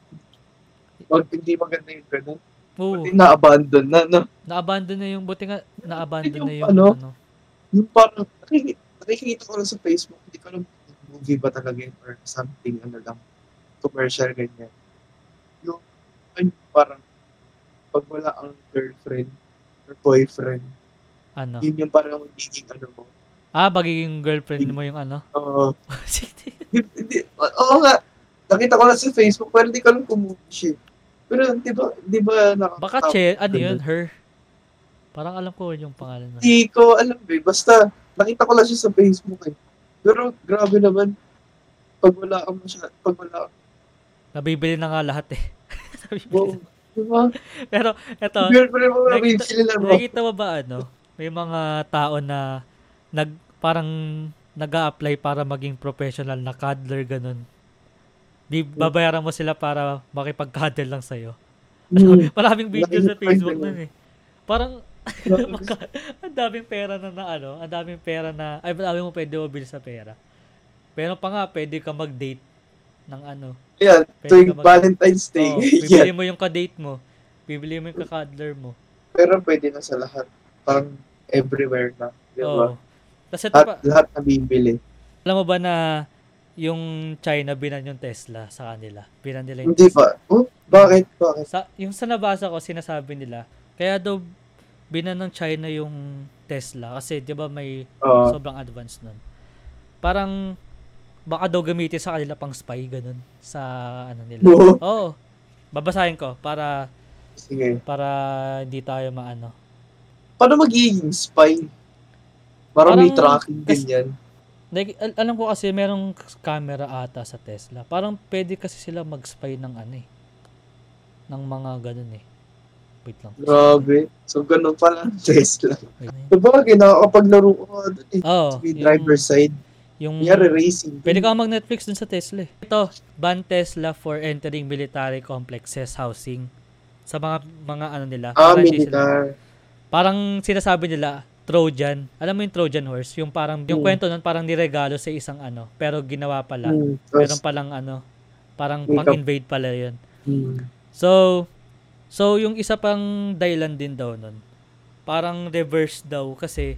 Pag hindi maganda yung ganun. Oo. Hindi na-abandon na, no? Na-abandon na yung, buti nga, na-abandon Yung na yung, ano? ano. Yung parang, nakiki- nakikita ko lang sa Facebook, hindi ko alam movie ba talaga yun or something, ano lang, commercial ganyan. Yung, ano, parang, pag wala ang girlfriend or boyfriend, Ano? yun yung parang magiging ano mo. Ah, magiging girlfriend mo yung ano? Oo. hindi, oo nga. Nakita ko lang sa Facebook, pero hindi ko alam kung siya. Pero di ba, di ba nakaka- Baka che, ano yun, her? Parang alam ko yung pangalan mo. Hindi ko alam eh. Basta, nakita ko lang siya sa Facebook eh. Pero grabe naman. Pag wala ka masya, pag wala ka, Nabibili na nga lahat eh. Nabibili? Pero, eto, nakikita- nakikita mo ba ano? May mga tao na nag, parang nag apply para maging professional na cuddler ganun. Di babayaran mo sila para makipag-cuddle lang sa'yo. Hmm. Maraming video sa Facebook nun eh. Parang, ang daming pera na na ano, ang daming pera na, ay, ang mo pwede mabili sa pera. Pero pa nga, pwede ka mag-date ng ano. Yan, Pwede tuwing mag- Valentine's Day. Oh, bibili mo yung ka-date mo. Bibili mo yung ka-cuddler mo. Pero pwede na sa lahat. Parang everywhere na. Di ba? Oo. Tapos ito pa, Lahat, na bibili. alam mo ba na yung China binan yung Tesla sa kanila? Binan nila yung Hindi ba? Oh, bakit? Bakit? Sa, yung sa nabasa ko, sinasabi nila, kaya daw binan ng China yung Tesla kasi 'di ba may Oo. sobrang advanced nun. Parang baka daw gamitin sa kanila pang spy ganun sa ano nila. Oo. Oo. Babasahin ko para sige. para hindi tayo maano. Paano magiging spy? Parang, may Parang- tracking kas- ganyan. Like, al- alam ko kasi merong camera ata sa Tesla. Parang pwede kasi sila mag-spy ng ano eh. Ng mga ganun eh. Wait lang. Grabe. So, ganun pala ang Tesla. Sabagay, nakakapaglaro ko nga doon eh. Oo. Sa may yung- driver's side. Yung, Kunyari, racing. pwede ka mag-Netflix dun sa Tesla eh. Ito, ban Tesla for entering military complexes housing. Sa mga mga ano nila. Ah, hindi sila- militar. parang sinasabi nila, Trojan. Alam mo yung Trojan horse? Yung parang, yung Hmm. kwento nun parang niregalo sa isang ano. Pero ginawa pala. Hmm. Meron palang ano, parang pang-invade pala yun. hmm. So, so yung isa pang dahilan din daw nun, parang reverse daw kasi,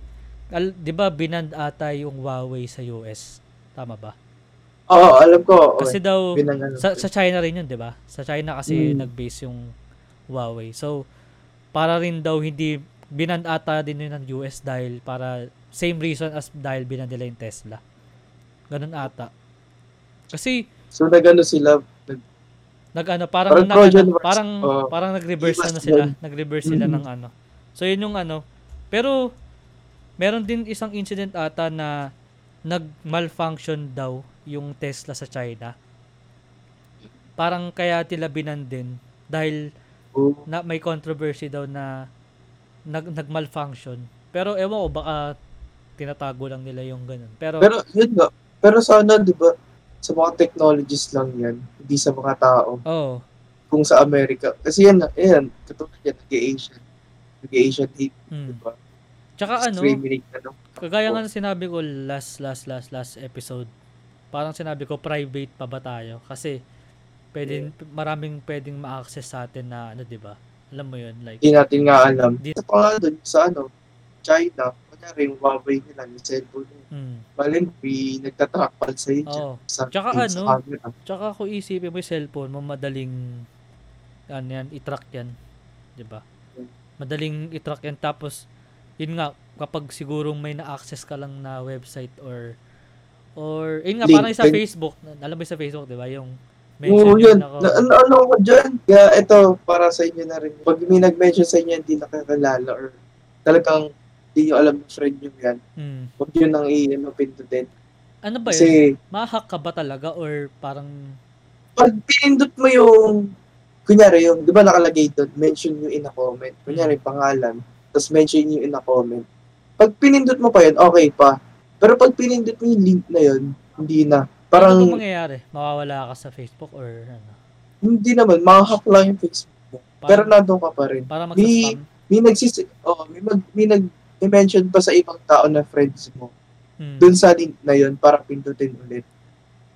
al, di ba binand ata yung Huawei sa US? Tama ba? Oo, alam ko. Kasi okay. daw, Binangano. sa, sa China rin yun, di ba? Sa China kasi Mm. nag-base yung Huawei. So, para rin daw hindi, binand ata din yun ng US dahil para, same reason as dahil binand nila yung Tesla. Ganun ata. Kasi, So, nagano sila. nag- nag ano parang Parang nag, ano, parang Oo. parang nag-reverse na sila, nag-reverse sila Mhm. ng ano. So yun yung ano. Pero meron din isang incident ata na nag-malfunction daw yung Tesla sa China. Parang kaya tila binan din dahil Oh, na may controversy daw na nag nag-malfunction. Pero ewan ko baka tinatago lang nila yung ganun. Pero, Pero, yun nga. Pero sana, di ba, sa mga technologies lang yan, hindi sa mga tao. oh, Kung sa Amerika. Kasi yan, yan, katulad yan, nag-Asian. Nag-Asian hate, di hmm. ba? Tsaka ano, Discriminate na, no? Kagaya nga ng sinabi ko last last last last episode. Parang sinabi ko private pa ba tayo? Kasi pwede maraming pwedeng ma-access sa atin na ano, 'di ba? Alam mo 'yun, like Hindi natin nga alam. Di- Sa pa nga dun, sa ano, China, kunyari yung Huawei nila, yung cellphone nila. mm. Malin, may nagtatrack pal sa inyo. Oo. Sa, Tsaka sa ano, camera. Tsaka kung isipin mo yung cellphone mo, madaling ano yan, i-track yan. 'Di ba? Madaling i-track yan tapos yun nga kapag sigurong may na-access ka lang na website or or yun nga Link. parang sa. Facebook, alam mo sa Facebook, 'di ba? Yung Oo, mention yun. yun ako. Na, ano, ano ko dyan? Kaya ito, para sa inyo na rin. Pag may nag-mention sa inyo, hindi nakakilala or talagang hindi nyo alam friend nyo yan, Hmm. huwag yun nang i-ano pindutin. Ano ba yun? Kasi, Ma-hack ka ba talaga or parang pag pinindot mo yung, kunyari yung, di ba nakalagay doon, mention nyo in a comment. Kunyari, pangalan, tapos mention nyo in a comment. Pag pinindot mo pa yun, okay pa. Pero pag pinindot mo yung link na yun, hindi na. Parang, ano Parang, mangyayari? Mawawala ka sa Facebook or ano? hindi naman, makahack lang yung Facebook mo. Pero Parang, nandun ka pa rin. para May- may nagsis oh, may mag may nag may mention pa sa ibang tao na friends mo Hmm. dun sa link na yun para pindutin ulit.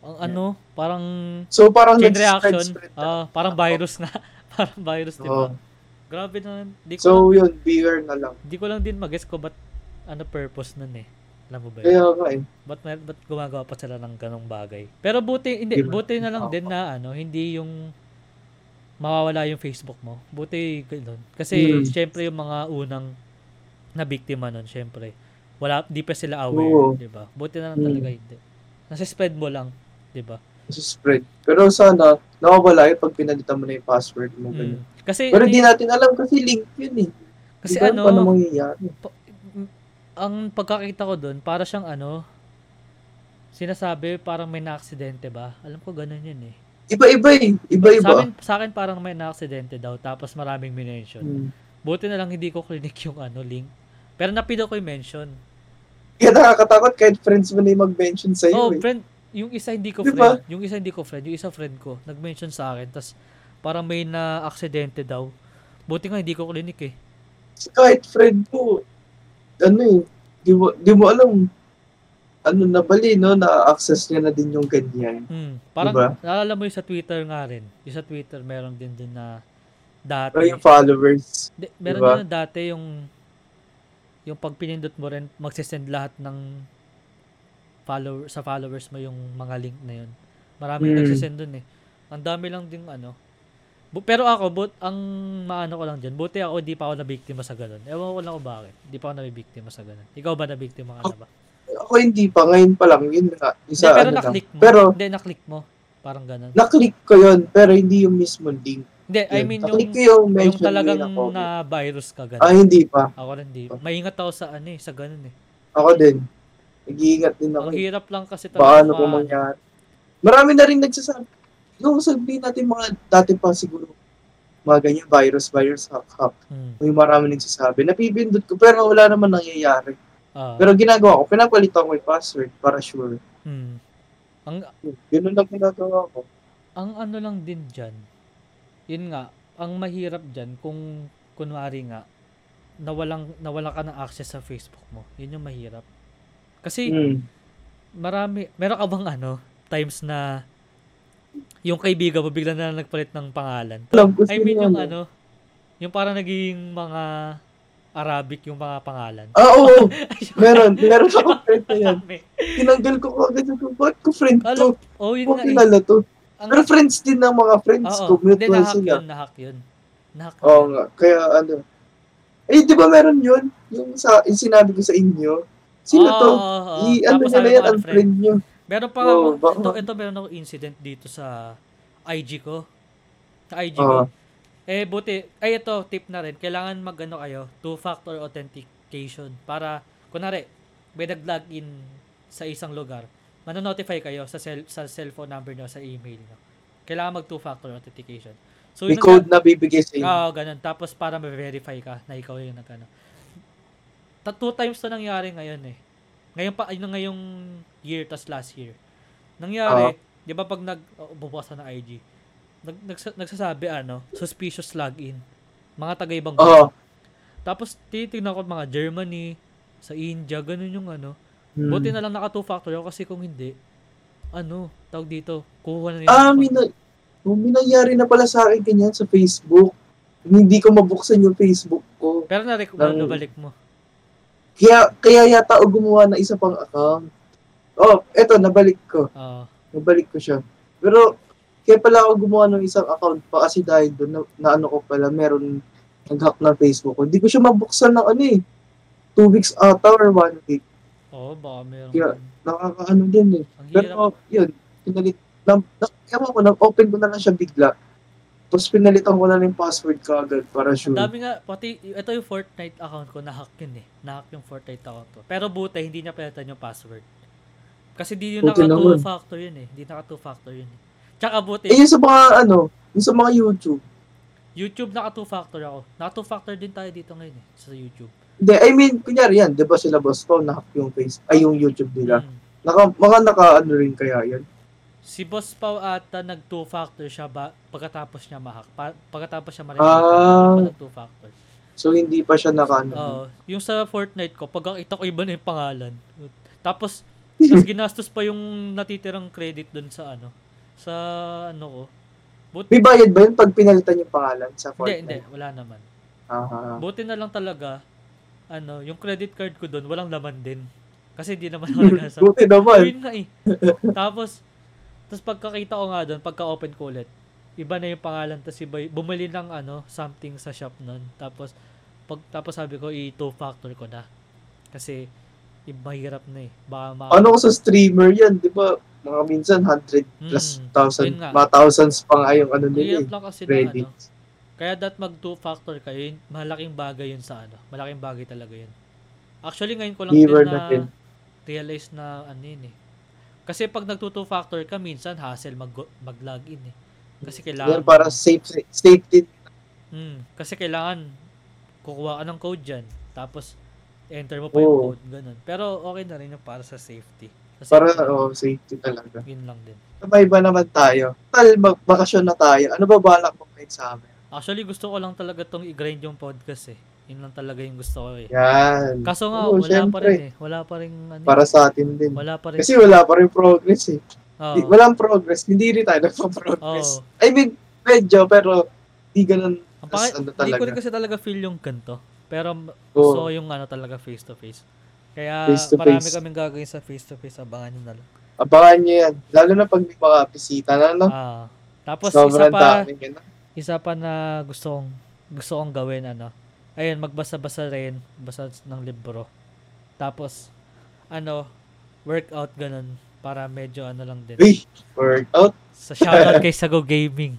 Ang ano, parang So parang chain nag-spread reaction. spread na. Ah, parang virus nga. parang virus, di ba? Grabe na. Di ko, So lang, yun, beware na lang. di ko lang din mag-guess ko ba't ano purpose nun eh. Alam mo ba yun? Kaya nga eh. Ba't, ba't gumagawa pa sila ng ganong bagay? Pero buti, hindi, buti na lang din na ano, hindi yung mawawala yung Facebook mo. Buti ganun. Kasi Hmm. syempre yung mga unang na biktima nun, syempre. Wala, di pa sila aware, di ba? Buti na lang Hmm. talaga hindi. Nasa spread mo lang, di ba? Kasi spread. Pero sana, nawawala yun pag pinalitan mo na yung password mo. Mm. Kasi, Pero ano di yun, natin alam kasi link yun eh. kasi Di ba? ano, Paano mangyayari? ang pagkakita ko doon, para siyang ano, sinasabi parang may na-aksidente ba? Alam ko ganun yun eh. Iba-iba eh. Sa Iba-iba. akin, sa akin parang may na-aksidente daw, tapos maraming minention. Hmm. Buti na lang hindi ko clinic yung ano, link. Pero napido ko yung mention. Kaya nakakatakot kahit friends mo na yung mag-mention sa'yo Oh, eh. friend, yung isa hindi ko Di friend. Yung isa hindi ko friend, yung isa friend ko, nag-mention sa akin, tas parang may na-aksidente daw. Buti nga hindi ko clinic eh. Kahit friend mo, ano eh, di mo, di mo alam, ano na bali, no, na-access niya na din yung ganyan. Hmm. Parang, Diba? naalala mo yung sa Twitter nga rin. Yung sa Twitter, meron din din na dati. Pero yung followers, Di, meron Diba? din na dati yung yung pag pinindot mo rin, magsisend lahat ng follower, sa followers mo yung mga link na yun. Marami Hmm. nagsisend dun eh. Ang dami lang din ano. Pero ako, but, ang maano ko lang dyan, buti ako hindi pa ako nabiktima sa ganun. Ewan ko lang kung bakit. Hindi pa ako nabiktima sa ganun. Ikaw ba nabiktima ka na ba? ako hindi pa, ngayon pa lang, yun Hindi, isa pero ano lang. naklik mo. Pero, hindi, naklik mo. Parang ganun. naklik ko yun, pero hindi yung mismo link. Hindi, I Yun. mean naklik yung, yung yung talagang na virus ka ganun. Ah, hindi pa. Ako rin hindi. Maingat ako sa ano eh, sa ganun eh. Ako din. Nag-iingat din ako. Ang hirap lang kasi Baka ano ma- po mangyari. Marami na rin nagsasabi. Yung sabihin natin mga dati pa siguro, mga ganyan, virus, virus, hack, hack. Hmm. May marami nagsasabi. Napipindot ko, pero wala naman nangyayari. Ah, Pero ginagawa ko, pinapalitan ko yung password para sure. hmm. Ang Ganun lang ginagawa ko. ang ano lang din diyan. Yun nga, ang mahirap diyan kung kunwari nga nawalang nawala ka ng access sa Facebook mo. Yun yung mahirap. Kasi Hmm. marami, meron ka bang ano, times na yung kaibigan mo bigla na lang nagpalit ng pangalan. I mean yung eh. ano, yung parang naging mga Arabic yung mga pangalan. Ah, oo. meron. Meron ako friend na yan. Tinanggal ko agad ko. Ba't ko friend to? oh, yun nga. eh. kilala to. Ang, Pero friends din ng mga friends Oo, ko. hindi, Mutual sila. yun, nahack yun. Nahack Oo yun. nga. Kaya ano. Eh, di ba meron yun? Yung, sa, yung sinabi ko sa inyo. Sino Oo, to? oo, oo. I, ano mo, yan, unfriend nyo. Meron pa ako, baka- ito, ito meron ako incident dito sa IG ko. Sa IG Oo. ko. Eh, buti, ay ito, tip na rin, kailangan mag-ano kayo, two-factor authentication para, kunwari, may nag-login sa isang lugar, manonotify kayo sa cell, sa cellphone number nyo, sa email nyo. Kailangan mag two-factor authentication. So, May code na bibigay sa inyo. Oo, ganun. Tapos para ma-verify ka na ikaw yung nagano. Two times to nangyari ngayon eh. Ngayon pa, ayun na ngayong year, tas last year. Nangyari, di ba pag nag, oh, bubukas ka ng IG, nag, nagsa- nagsasabi ano, suspicious login. Mga taga-ibang Oo. Tapos titignan ko mga Germany, sa India, ganun yung ano. Hmm. Buti na lang naka two factor ako kasi kung hindi, ano, tawag dito, kuha na nila. Ah, may, na, oh, may nangyari na pala sa akin ganyan sa Facebook. Hindi ko mabuksan yung Facebook ko. Pero na-rec- Nang- nabalik mo. Kaya, kaya yata ako gumawa ng isa pang account. Oh, eto, nabalik ko. Oo. Nabalik ko siya. Pero, kaya pala ako gumawa ng isang account pa kasi dahil doon na, na ano ko pala, meron nag-hack ng Facebook ko. Hindi ko siya mabuksan ng ano eh. Two weeks ata or one week. Oo, baka meron. Kaya-. Nakakaano din eh. Ang hirap. Pero, yun, pinalit, na, na, ewan ko, nag-open ko na lang siya bigla. Tapos pinalitan ko na lang yung password kagad para Ang sure. dami nga, pati, ito yung Fortnite account ko, nahack yun eh. Nahack yung Fortnite account ko. Pero buti, hindi niya palitan yung password. Kasi di yun Buti naka naman. two-factor yun eh. Hindi naka two-factor yun eh. Tsaka buti, Eh, yung sa mga, ano, yung sa mga YouTube. YouTube naka two-factor ako. Naka two-factor din tayo dito ngayon eh, sa YouTube. Hindi, I mean, kunyari yan, di ba sila boss ko, nahack yung face, ay yung YouTube nila. Mm. Naka, mga naka, ano rin kaya yan. Si Boss Pau ata nag two-factor siya ba, pagkatapos niya mahak. Pa, pagkatapos siya ma Ah. nag two-factor. So, hindi pa siya naka, ano. Oo. yung sa Fortnite ko, pag kita ko iba na yung pangalan. Tapos, tapos ginastos pa yung natitirang credit dun sa ano, sa ano ko. But, May bayad ba yun pag pinalitan yung pangalan sa hindi, Fortnite? hindi, wala naman. Ah, Buti na lang talaga, ano, yung credit card ko dun, walang laman din. Kasi di naman ako nagasa. Buti naman. Yun nga eh. Tapos, tapos pagkakita ko nga doon, pagka-open ko ulit, iba na yung pangalan. Tapos iba, bumili ng ano, something sa shop nun. Tapos, pag, tapos sabi ko, i-two factor ko na. Kasi, i- mahirap na eh. Baka ma- Ano ko sa streamer yan, di ba? Mga minsan 100 plus Mm, thousand, mga thousands pa nga yung ano nila eh. lang kasi na Credit. ano. Kaya that mag two factor kayo, yun, malaking bagay yun sa ano. Malaking bagay talaga yun. Actually, ngayon ko lang Viewer din na natin. realize na ano yun eh. Kasi pag nag two factor ka, minsan hassle mag, mag-login eh. Kasi kailangan Yan para safe, safety. Mm, kasi kailangan kukuha ka ng code dyan. Tapos, enter mo pa yung Oo. code. Ganun. Pero okay na rin yung para sa safety. Sa Para, safety, oh, safety talaga. Yun lang din. Sabay ba naman tayo? Tal, mag- bakasyon na tayo. Ano ba balak mo ngayon sa amin? Actually, gusto ko lang talaga tong i-grind yung podcast eh. Yun lang talaga yung gusto ko eh. Yan. Kaso nga, Oo, wala pa syempre. rin eh. Wala pa rin ano. eh. Para sa atin din. wala pa rin. Kasi wala pa rin progress eh. Oo. Di- Walang progress. Hindi rin tayo nagpa-progress. Oo. I mean, medyo, pero di ganun. Ang pangit, ano hindi ko talaga. rin kasi talaga feel yung ganito. Pero gusto ko yung ano talaga face to face. Kaya Face to marami face. kaming gagawin sa face to face. Abangan nyo na lang. Abangan nyo yan. Lalo na pag may mga bisita na, no? Ah. Tapos isa Sobrang pa, dami isa pa na gusto kong gusto kong gawin ano. Ayun, magbasa-basa rin, basa ng libro. Tapos ano, workout ganun para medyo ano lang din. Uy, workout. Sa shoutout kay Sago Gaming.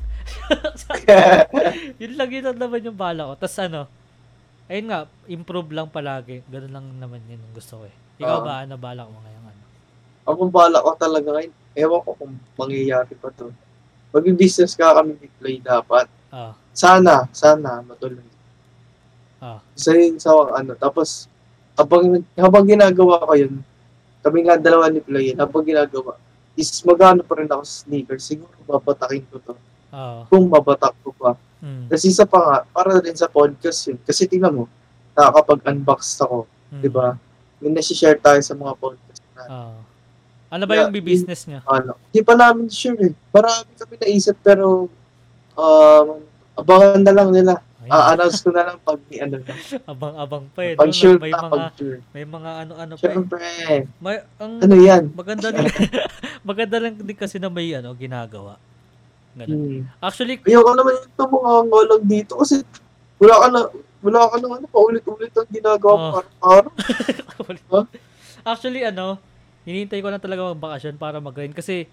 yun lang yun naman yung bala ko. Tapos ano, ayun nga, improve lang palagi. Ganun lang naman yun ang gusto ko eh. Ikaw Oo. ba, ano bala ko ngayon? Ano? Ako bala ko talaga ngayon. Ewan ko kung mangyayari pa to. Mag-business ka kami Play dapat. Ah, Sana, sana matuloy. ah, Isa yun sa ano. Tapos, habang, habang ginagawa ko yun, kami nga dalawa ni Play, habang ginagawa, is magano pa rin ako sa sneakers. Siguro babatakin ko to. ah. Kung babatak ko pa. Mm, Kasi isa pa nga, para rin sa podcast yun. Kasi tingnan mo, nakakapag-unbox ako, mm, di ba? Yung nasi-share tayo sa mga podcast na Ah. Ano ba Yeah, yung business niya? ano. Hindi pa namin sure eh. Marami kami naisip pero um, abangan na lang nila. A-announce ko na lang pag may ano na. abang-abang pa eh. Pag no? sure may na, mga pag sure. may mga ano-ano pa eh. Siyempre, May, ang ano yan? maganda din maganda lang din kasi na may ano ginagawa. Ganun. Hmm. Actually, Ayoko naman yung tumunganga lang dito kasi wala ka na, wala ka na ano, paulit-ulit ang ginagawa Oh. ko araw Huh? Actually, ano, hinihintay ko lang talaga magbakasyon para mag-grind. Kasi,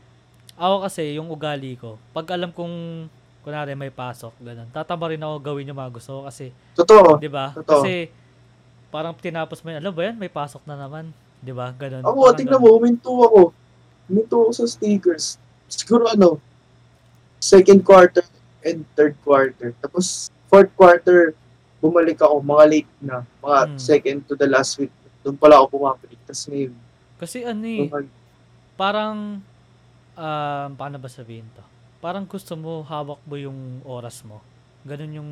ako kasi, yung ugali ko, pag alam kong, kunwari may pasok, ganun, tatama rin ako gawin yung mga gusto ko kasi, Totoo. di ba? Totoo. Kasi, parang tinapos mo yun, alam ba yan, may pasok na naman. Di ba? Ganun. Ako, tingnan mo, huminto ako. Huminto ako sa stickers. Siguro ano, second quarter and third quarter. Tapos, fourth quarter, bumalik ako, mga late na. Mga Hmm. second to the last week. Doon pala ako bumabalik. Tapos ngayon, Kasi ano eh, bumalik. parang, um, paano ba sabihin to? Parang gusto mo, hawak mo yung oras mo. Ganun yung,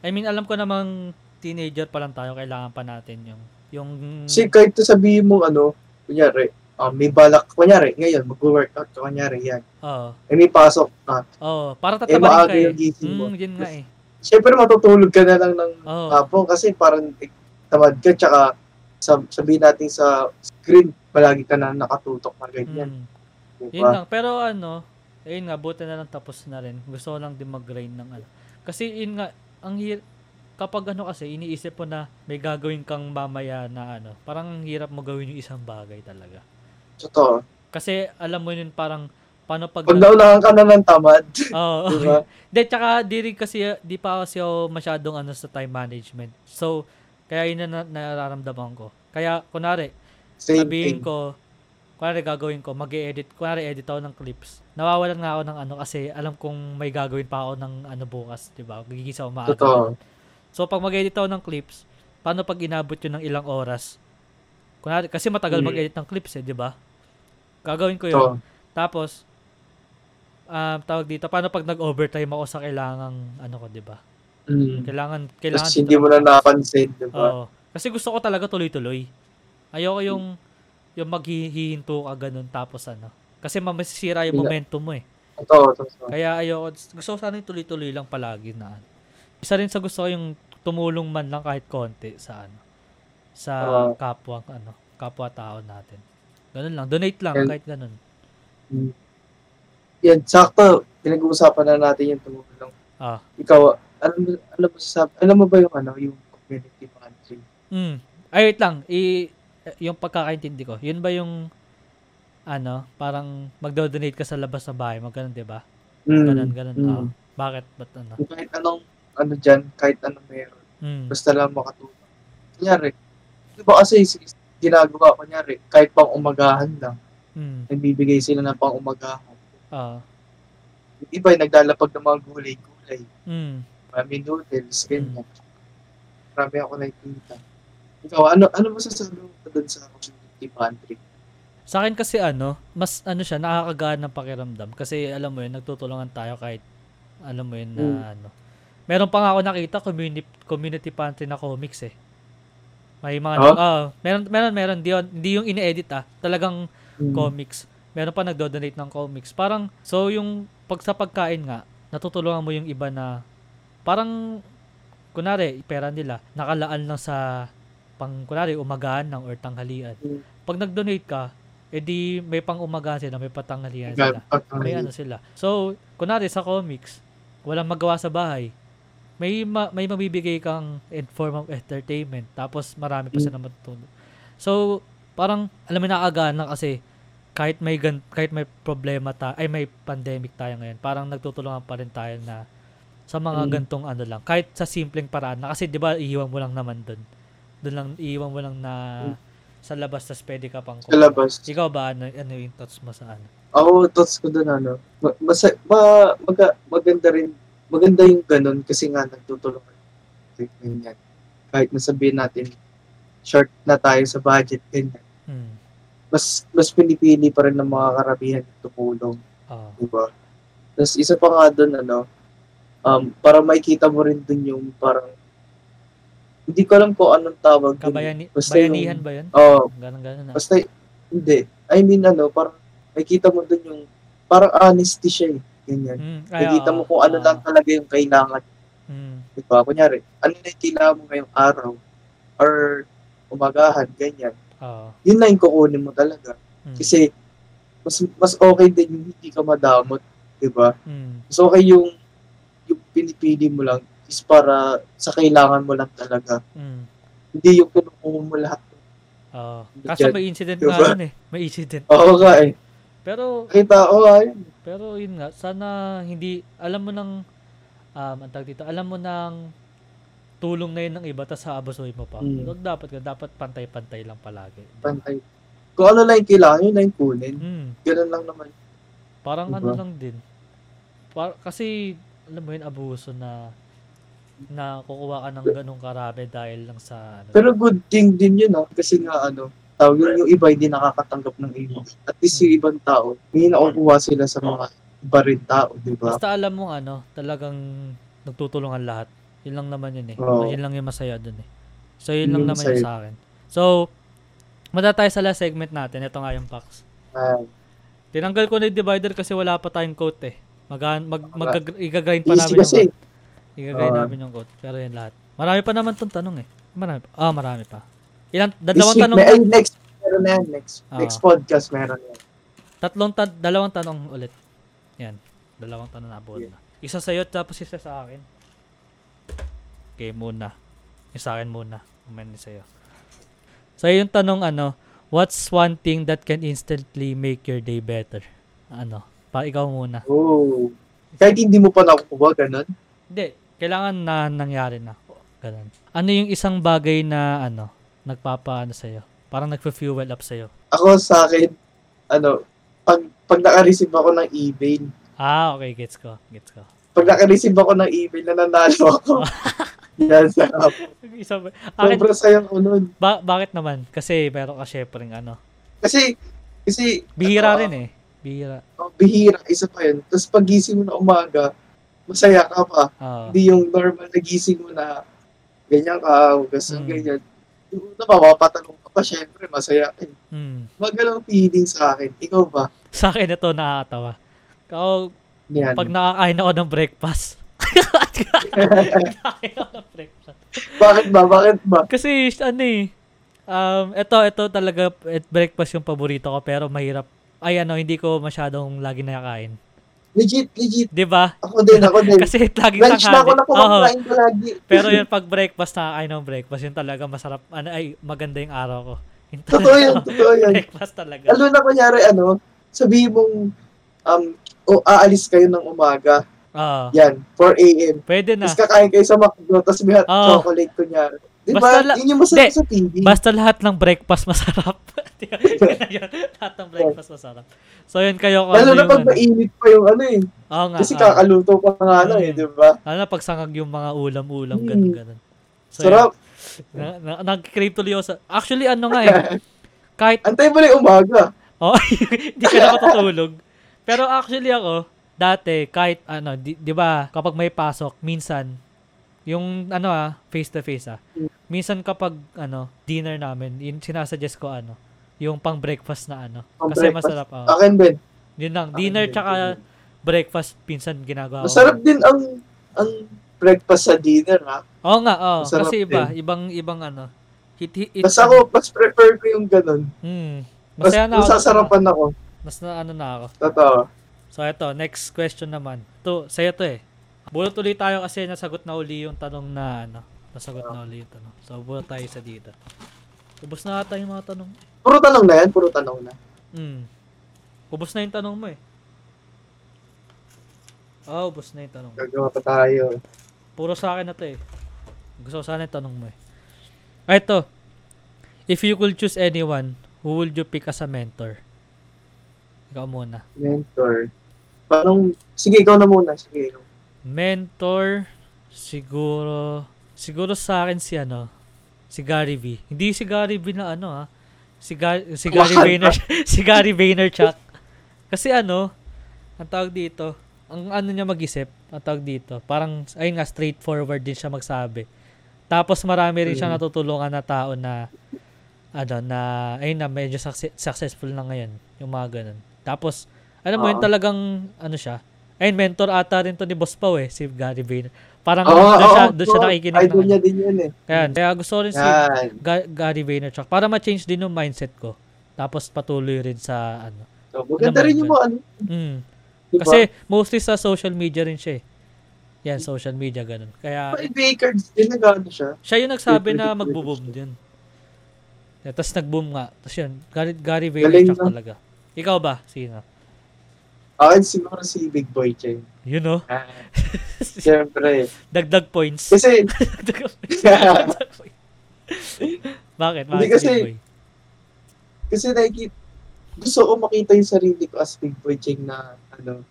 I mean, alam ko namang teenager pa lang tayo, kailangan pa natin yung, yung, Kasi kahit sabihin mo, ano, kunyari, um, may balak, kunyari, ngayon, mag-workout ka, kunyari, yan. oh, Eh, may pasok na. oh, para Eh, tatabarin maaga ka eh. yung gising mo. Mm, yun nga eh. Siyempre, matutulog ka na lang ng Oh, hapon kasi parang eh, tamad ka, tsaka sab sabihin natin sa screen, palagi ka na nakatutok na ganyan. mm. Diba? Yun lang. Pero ano, ayun nga, buti na lang tapos na rin. Gusto ko lang din mag-grind ng ano. Kasi yun nga, ang hir kapag ano kasi, iniisip mo na may gagawin kang mamaya na ano, parang ang hirap mo gawin yung isang bagay talaga. Totoo. Kasi alam mo yun parang, paano pag... Pag naulangan ka na ng tamad, Oo. diba? Hindi, tsaka di rin kasi, di pa kasi ako masyadong ano sa time management. So, kaya yun na, na nararamdaman ko. Kaya, kunwari, Same sabihin thing. ko, kunwari gagawin ko, mag edit kunwari edit ako ng clips. Nawawalan nga ako ng ano kasi alam kong may gagawin pa ako ng ano bukas, di ba? Gigisa ako maaga. Totoo. So, pag mag-edit ako ng clips, paano pag inabot yun ng ilang oras? Kunwari, kasi matagal Mm. mag-edit ng clips eh, di ba? Gagawin ko yun. Totoo. Tapos, um, tawag dito, paano pag nag-overtime ako sa kailangang, ano ko, di ba? Mm. Kailangan, kailangan. Tapos hindi mo na napansin, diba? Oo. Kasi gusto ko talaga tuloy-tuloy. Ayoko yung, yung maghihinto ka ganun tapos ano. Kasi mamasisira yung momentum mo eh. Totoo, totoo. Kaya ayoko, gusto ko sana yung tuloy-tuloy lang palagi na ano. Isa rin sa gusto ko yung tumulong man lang kahit konti sa ano. Sa Oo. kapwa ano. kapwa-tao natin. Ganun lang. Donate lang, And- kahit ganun. Mm. Yan, sakto. Pinag-uusapan na natin yung tumulong. Ah. Ikaw, alam alam mo, alam mo ba yung ano, yung community pantry? Mm. Ay, wait lang. I, yung pagkakaintindi ko, yun ba yung, ano, parang magdo-donate ka sa labas ng bahay mo, ganun, di ba? Mm. Ganun, ganun. Mm. Ah. bakit? Ba't ano? Kahit anong, ano dyan, kahit anong meron, Mm. basta lang makatulong. Kunyari, di ba kasi ginagawa, kunyari, kahit pang umagahan lang, Mm. nagbibigay sila ng pang umagahan. Ah. Yung iba naglalapag ng mga gulay-gulay, Mm. marami noodles, ganyan. Marami ako nakikita. Ikaw, ano, ano masasabi mo doon sa community pantry? Sa akin kasi ano, mas ano siya, nakakagaan ng pakiramdam. Kasi alam mo yun, nagtutulungan tayo kahit, alam mo yun na Mm. ano. Meron pa nga ako nakita, community, community pantry na comics eh. May mga, Oh? ah, meron, meron, meron. Di, hindi yung ini-edit ah. Talagang Mm. comics. Meron pa nagdo-donate ng comics. Parang, so yung pag sa pagkain nga, natutulungan mo yung iba na, parang, kunwari, pera nila, nakalaan lang sa, pang, kunwari, umagahan ng or tanghalian. Mm. Pag nag-donate ka, edi may pang umagahan sila, may patanghalian sila. May ano sila. So, kunwari sa comics, walang magawa sa bahay, may ma- may mabibigay kang in form of entertainment tapos marami pa Mm. sila matutulog. So, parang alam mo nakaagaan na kasi kahit may gan- kahit may problema ta ay may pandemic tayo ngayon, parang nagtutulungan pa rin tayo na sa mga Mm. gantong ano lang, kahit sa simpleng paraan na kasi 'di ba iiwan mo lang naman doon. Doon lang iiwan mo lang na Mm. sa labas tas pwede ka pang Sa labas. Ikaw ba ano, ano yung thoughts mo sa ano? Ako, thoughts ko doon, ano, ma- masa, ma, maga, maganda rin, maganda yung ganun kasi nga nagtutulungan. Ganyan. Kahit nasabihin natin, short na tayo sa budget, ganyan. Hmm. Mas, mas pinipili pa rin ng mga karamihan yung tumulong, Ah. di ba? Tapos isa pa nga doon, ano, um, para makikita mo rin doon yung parang, hindi ko alam kung anong tawag dun. Kabayani, Basta bayanihan yung- ba 'yun? Oo, Ganun ganun na. Basta, hindi. I mean, ano, parang, makikita mo dun yung, parang honesty siya eh. Ganyan. Mm, ay, Makikita oo, mo kung ano lang talaga yung kailangan. Mm, Di ba? Kunyari, ano na yung kailangan mo ngayong araw? Or umagahan, ganyan. oo. Yun na yung kukunin mo talaga. Mm, Kasi, mas mas okay din yung hindi ka madamot. Di ba? mm, Mas okay yung, yung pinipili mo lang is para sa kailangan mo lang talaga. mm, Hindi yung kinukuha mo lahat. oo. Hindi Kaso may incident Diba? nga dun eh. May incident. Oo nga eh. Pero Kita ko yun. pero yun nga, sana hindi alam mo ng um ang dito, alam mo ng tulong na yun ng iba tas aabusuhin mo pa. Mm. Huwag dapat ka dapat pantay-pantay lang palagi. Pantay. Kung ano lang kailangan, yun na yung kunin. Mm. Ganun lang naman. Parang Diba? ano lang din. Par kasi alam mo yun abuso na na kukuha ka ng ganong karami dahil lang sa ano. Pero good thing din yun, ah. Kasi nga, ano, tawag yun, yung iba hindi nakakatanggap ng imo. At least yung ibang tao, may nakukuha sila sa mga iba rin tao, di ba? Basta alam mo ano, talagang nagtutulungan lahat. Yun lang naman yun eh. Oo. Yun lang yung masaya dun eh. So yun lang Yun naman yung masaya. sa akin. So, mata tayo sa last segment natin. Ito nga yung Pax. Ah, Tinanggal ko na yung divider kasi wala pa tayong quote eh. Mag, mag, mag, igagrind pa namin yung kasi. quote. Igagrind Oo. namin yung quote. Pero yun lahat. Marami pa naman tong tanong eh. Marami pa. Ah, marami pa. Ilan, dalawang tanong. may, ay, next, meron na yan. Next, Ah. next podcast, meron yan. Tatlong ta- dalawang tanong ulit. Yan. Dalawang tanong na abot na. Isa sa'yo tapos isa sa akin. Okay, muna. Yung sa akin muna. Kumain sa'yo. So, yung tanong ano, what's one thing that can instantly make your day better? Ano? Pa ikaw muna. Oh. Kahit hindi mo pa nakukuha, ganun. Hindi. Kailangan na nangyari na. Ganun. Ano yung isang bagay na ano, nagpapaano sa'yo? Parang nagpa-fuel up sa'yo. Ako sa akin, ano, pag, pag naka-receive ako ng email, Ah, okay. Gets ko. Gets ko. pag naka-receive ako ng email na nanalo ako, yan, sarap. Isa ba? Akin, Sobrang sayang ko nun. ba- bakit naman? Kasi meron ka syempre ano. Kasi, kasi, Bihira ano, rin eh. Bihira. oh, bihira, isa pa yun. Tapos pag gising mo na umaga, masaya ka pa. Oo. Hindi yung normal na gising mo na ganyan ka, hugas ng Mm. ganyan. Yung una, mapapatanong ka pa, syempre, masaya ka. eh. Hmm. Magalang feeling sa akin. Ikaw ba? Sa akin ito nakakatawa. Kao, Yan. pag nakakain ako ng breakfast. Nakakain ako ng breakfast. Bakit ba? Bakit ba? Kasi ano eh, Um, ito, ito talaga, breakfast yung paborito ko, pero mahirap. Ay, ano, hindi ko masyadong lagi nakakain. Legit, legit. Di ba? Ako din, ako din. Kasi laging Lunch na ako tanghali. na kumakain ko lagi. Pero yun, pag breakfast, nakakain ng breakfast, yun talaga masarap. Ano, ay, maganda yung araw ko. Yun Totoo yun, totoo yun. breakfast talaga. Lalo na kunyari, ano, sabihin mong, um, o aalis kayo ng umaga. Oo. Yan, 4 a.m. pwede na. Tapos kakain kayo sa McDo, tapos may hot Oo. chocolate kunyari. Di Basta ba? la- Yun yung masarap Hindi. sa TV. Basta lahat ng breakfast masarap. Yun, lahat ng breakfast masarap. So yun kayo kung Lalo ano na pag ano. mainit pa yung ano eh. Oo nga. Kasi oo. kakaluto pa nga lang eh, di ba? Lalo na pag sangag yung mga ulam-ulam, Mm. ganun, ganun. So, Sarap. yun. Na, na, nag-crave tuloy ako sa... Actually, ano nga eh. kahit... Antay mo na yung umaga. Oh, hindi ka na matutulog. Pero actually ako, dati, kahit ano, di, di ba, kapag may pasok, minsan, yung ano ah, face to face ah. Minsan kapag ano, dinner namin, yun sinasuggest ko ano, yung pang breakfast na ano. Pang Kasi breakfast. masarap. Oh. Akin din. Yun lang, Akin dinner din, tsaka akin breakfast pinsan ginagawa ko. Masarap din ang ang breakfast sa dinner ha. Oo nga, oh, Masarap kasi iba, din. ibang ibang ano. Hit, hit, hit, Basta ako, mas prefer ko yung ganun. Hmm. Mas Masaya na ako. masasarapan ako. Mas na ano na ako. Totoo. So ito, next question naman. To, sa'yo to eh. Bulot ulit tayo kasi nasagot na uli yung tanong na ano. Nasagot na uli yung tanong. So bulot tayo sa dito. Ubus na ata yung mga tanong. Puro tanong na yan, puro tanong na. Hmm. Ubus na yung tanong mo eh. Oh, ubus na yung tanong. Gagawa pa tayo. Puro sa akin na to eh. Gusto ko sana yung tanong mo eh. Ah, ito. If you could choose anyone, who would you pick as a mentor? Ikaw muna. Mentor. Parang, sige, ikaw na muna. Sige, ikaw. Mentor, siguro, siguro sa akin si ano, si Gary V. Hindi si Gary V na ano ha, si, Ga- si Gary. Vayner, si Gary Vaynerchuk. Kasi ano, ang tawag dito, ang ano niya mag-isip, ang tawag dito, parang, ayun nga, straightforward din siya magsabi. Tapos marami rin siya Mm. natutulungan na tao na, ano, na, ayun na, medyo succe- successful na ngayon, yung mga ganun. Tapos, alam mo yun Oo. talagang, ano siya, ayun, mentor ata rin to ni Boss Pao eh, si Gary Vayner. Parang Oo, doon siya, oo, doon siya nakikinig Idol ng, niya din yan eh. kaya, kaya gusto ko rin si. Ga- Gary Vaynerchuk para ma-change din yung mindset ko. Tapos patuloy rin sa ano. So, maganda rin yung ano. Mm. Diba? Kasi mostly sa social media rin siya eh. Yan, social media ganun. Kaya May Bakers din nag-ano siya. siya yung nagsabi na magbo-boom din. Yeah, Tapos nag-boom nga. Tapos yun, Gary, Gary Vaynerchuk na. talaga. Ikaw ba? Sino? Akin siguro si Big Boy Cheng. You know? Ah, Siyempre. Dagdag points. Kasi, Dagdag points. Bakit? Bakit Hindi si kasi- Big Boy? kasi nakikita, gusto ko makita yung sarili ko as Big Boy Cheng na, ano,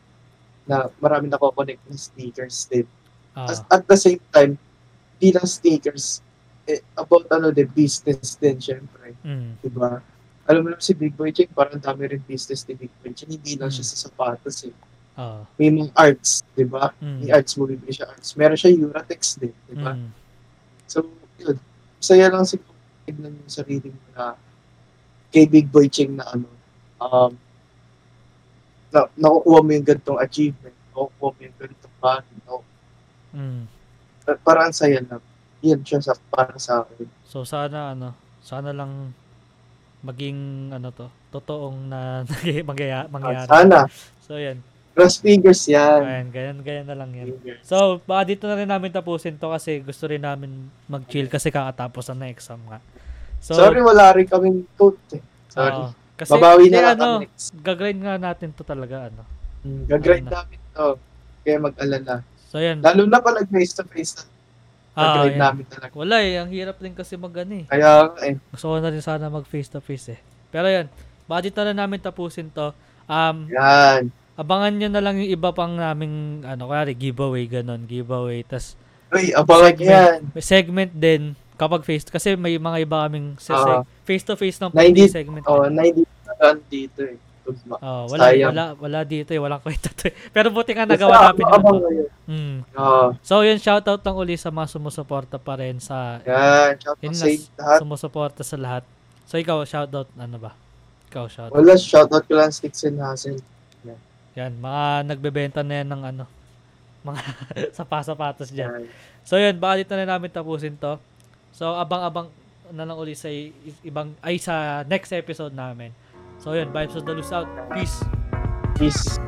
na marami nako-connect na stickers din. Ah, As, at the same time, di lang stickers, eh, about ano din, business din, syempre. mm, Diba? Alam mo naman si Big Boy Cheng, parang dami rin business ni Big Boy Cheng. Hindi lang Mm. siya sa sapatos eh. ah, May mga arts, di ba? mm, May arts, bumibili siya arts. Meron siya Uratex din, di ba? mm, So, yun. Saya lang siguro tignan yung sarili mo na kay Big Boy Cheng na ano, um, na, nakukuha mo yung ganitong achievement, nakukuha mo yung ganitong bagay, no? mm. Parang ang saya na. Yan siya sa, para sa akin. So sana ano, sana lang maging ano to, totoong na mangyaya, Ah, mangyayari. sana. So yan. Cross fingers yan. Ayan, ganyan, ganyan na lang yan. So, baka dito na rin namin tapusin to kasi gusto rin namin mag-chill kasi kakatapos na exam nga. So, Sorry, wala rin kaming coat eh. Sorry. oo. kasi, Babawi na lang ano, gagrind nga natin to talaga, ano. Hmm, Gagrind Ano na. namin to. Kaya mag-alala. So, yan. Lalo na pag nag-face to face na. Ah, yan. namin talaga. Wala eh, ang hirap din kasi mag ano eh. Kaya eh. Gusto ko na rin sana mag face to face eh. Pero yan, dito na namin tapusin to. Um, Yan. abangan nyo na lang yung iba pang naming, ano, kaya giveaway, ganon, giveaway. Tas, Uy, abangan Segment. yan. may segment din, kapag face, kasi may mga iba kaming Ah. face to face ng Na hindi- segment. Oh, na hindi na dito eh. Oh, wala, sayang. wala, wala dito eh, walang kwenta to eh. Pero buti nga nagawa namin abang yun. Mm. Oo. So, yun, shoutout lang uli sa mga sumusuporta pa rin sa, Yan. Shout yun out na, sa lahat. sumusuporta sa lahat. So, ikaw, shoutout, ano ba? Ikaw, shoutout. Wala, shout out ko lang Sticks and Hustle. Yan, mga nagbebenta na yan ng ano, mga sapasapatos dyan. Yan. So yun, baka dito na namin tapusin to. So abang-abang, na lang uli sa ibang ay sa next episode namin. So yun, Vibes of the Loose out. Peace. Peace.